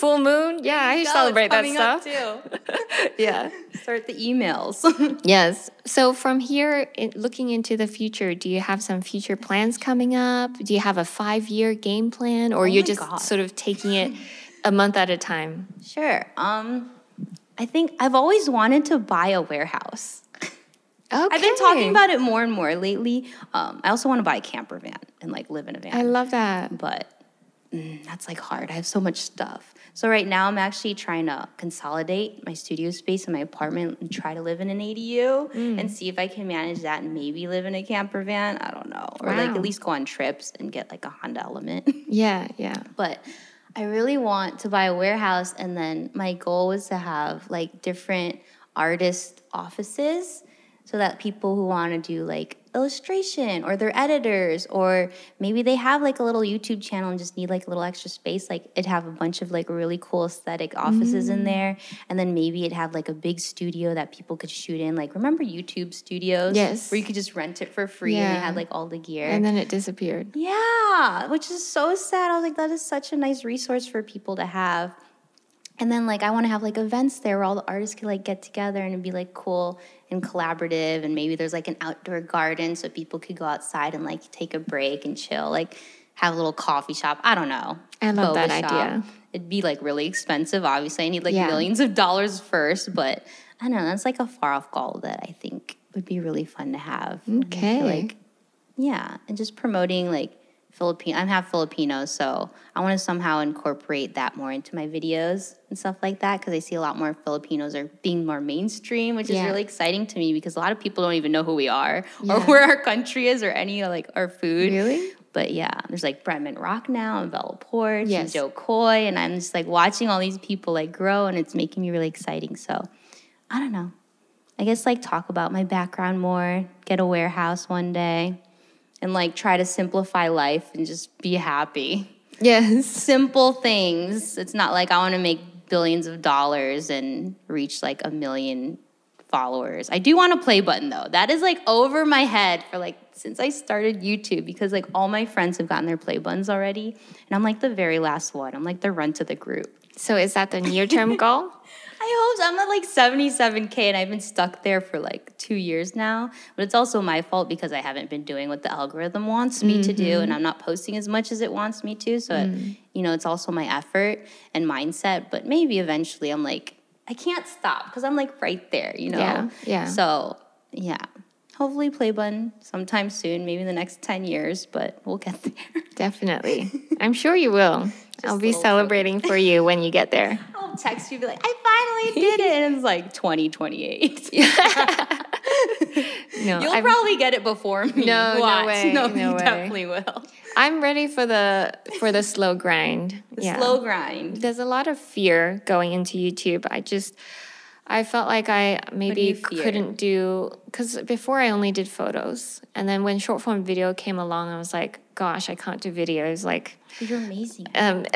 Full moon, yeah, I celebrate that stuff. too. [laughs] Yeah. Start the emails. [laughs] Yes. So from here, in, looking into the future, do you have some future plans coming up? Do you have a five-year game plan, or you're just God. sort of taking it [laughs] a month at a time? sure. Um, I think I've always wanted to buy a warehouse. Okay. I've been talking about it more and more lately. Um, I also want to buy a camper van and like live in a van. I love that. but mm, that's like hard. I have so much stuff. So right now I'm actually trying to consolidate my studio space in my apartment and try to live in an ADU Mm. and see if I can manage that and maybe live in a camper van. I don't know. Or like at least go on trips and get like a Honda Element. [laughs] Yeah, yeah. but I really want to buy a warehouse and then my goal was to have like different artist offices. so that people who want to do like illustration or they're editors or maybe they have like a little YouTube channel and just need like a little extra space like it'd have a bunch of like really cool aesthetic offices Mm. in there and then maybe it'd have like a big studio that people could shoot in like remember YouTube studios Yes. where you could just rent it for free and they had like all the gear And then it disappeared. yeah, which is so sad. I was like, that is such a nice resource for people to have. And then like I want to have like events there where all the artists could like get together and it'd be like cool and collaborative and maybe there's like an outdoor garden so people could go outside and like take a break and chill, like have a little coffee shop. I don't know. I love that shop. idea. It'd be like really expensive. Obviously, I need like Yeah. millions of dollars first, but I don't know. That's like a far off goal that I think would be really fun to have. And I feel Okay. like yeah, and just promoting like Filipino. I'm half Filipino, so I want to somehow incorporate that more into my videos and stuff like that because I see a lot more Filipinos are being more mainstream, which Yeah. is really exciting to me because a lot of people don't even know who we are or where our country is or any like our food. Really? But yeah, there's like Bretman Rock now and Bella Poarch Yes. and Jo Koy, and I'm just like watching all these people like grow, and it's making me really exciting. So I don't know. I guess like talk about my background more, get a warehouse one day, and like try to simplify life and just be happy. Yes. Simple things. It's not like I want to make billions of dollars and reach like a million followers. I do want a play button though. That is like over my head for like since I started YouTube because like all my friends have gotten their play buttons already and I'm like the very last one. I'm like the run to the group. So is that the near term [laughs] goal? I hope so. I'm at like 77K and I've been stuck there for like two years now. But it's also my fault because I haven't been doing what the algorithm wants me to do mm-hmm. and I'm not posting as much as it wants me to. So, it, you know, it's also my effort and mindset. But maybe eventually I'm like, I can't stop because I'm like right there, you know? Yeah, yeah. So, yeah. Hopefully, play button sometime soon, maybe in the next 10 years, but we'll get [laughs] there. Definitely. I'm sure you will. [laughs] I'll be celebrating for you when you get there. [laughs] I'll text you, be like, I finally did it. And it's like 2028. No, You'll I'm, probably get it before me. No, no way, No, no you way. definitely will. I'm ready for the for the slow grind. The yeah. slow grind. There's a lot of fear going into YouTube. I just I felt like I maybe couldn't do because before I only did photos, and then when short form video came along, I was like, gosh, I can't do videos. Like, You're amazing. um. [laughs]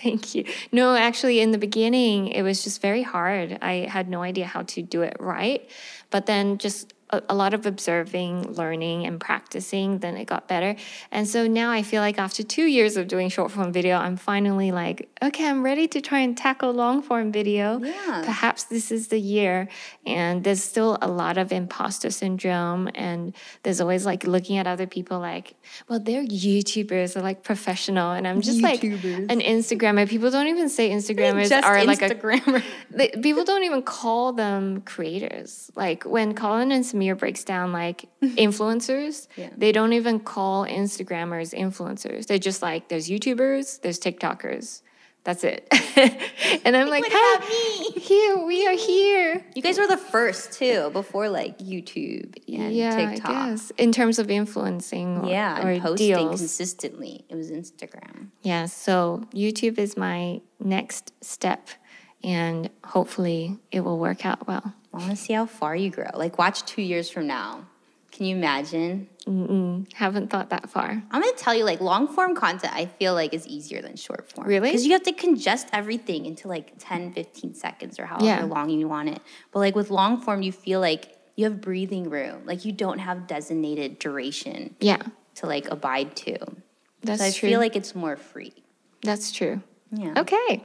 Thank you. No, actually, in the beginning, it was just very hard. I had no idea how to do it right. But then, just a, a lot of observing, learning, and practicing, then it got better. And so now I feel like after two years of doing short form video, I'm finally like, okay, I'm ready to try and tackle long form video. Yeah. Perhaps this is the year. And there's still a lot of imposter syndrome. And there's always like looking at other people like, well, they're YouTubers, they're like professional. And I'm just like an Instagrammer. People don't even say Instagrammers Just are like a Instagrammer. [laughs] they, people don't even call them creators. Like when Colin and Samir breaks down like [laughs] influencers, Yeah. they don't even call Instagrammers influencers. They're just like there's YouTubers, there's TikTokers. That's it. [laughs] and I'm like, "Hey, about me?" here we are here. You guys were the first too, before like YouTube and yeah, TikTok. I guess in terms of influencing or, Yeah, or and posting deals. consistently. It was Instagram. Yeah, so YouTube is my next step, and hopefully it will work out well. I want to see how far you grow. Like, watch two years from now. Can you imagine? Mm-mm, haven't thought that far. I'm gonna tell you, like, long form content, I feel like is easier than short form. Really? Because you have to congest everything into like 10, 15 seconds or however Yeah. long you want it. But like with long form, you feel like you have breathing room. Like, you don't have designated duration Yeah, to like abide to. that's so I true. feel like it's more free. that's true. Yeah. Okay,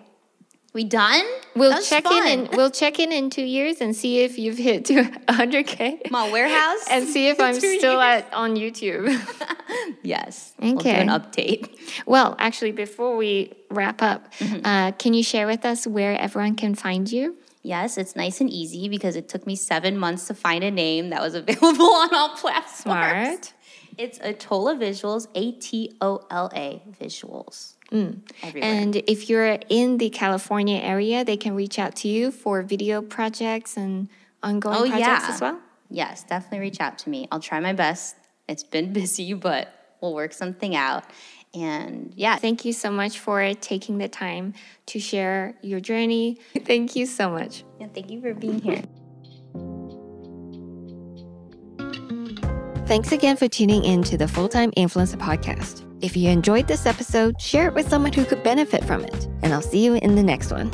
We done? we'll That was check fun. in. and we'll check in in two years and see if you've hit to 100k, My warehouse. and see if [laughs] I'm still years. at on YouTube. [laughs] Yes. We'll do Okay. an update. well, actually, before we wrap up, Mm-hmm. uh, can you share with us where everyone can find you? Yes, it's nice and easy because it took me seven months to find a name that was [laughs] available on all platforms. Smart. It's Atola Visuals, A T O L A Visuals. Mm. Everywhere. And if you're in the California area, they can reach out to you for video projects and ongoing Oh, projects yeah. as well. yes, definitely reach out to me. I'll try my best. It's been [laughs] busy, but we'll work something out. And yeah, Thank you so much for taking the time to share your journey. [laughs] Thank you so much. and thank you for being here. Thanks again for tuning in to the Full Time Influencer Podcast. If you enjoyed this episode, share it with someone who could benefit from it. And I'll see you in the next one.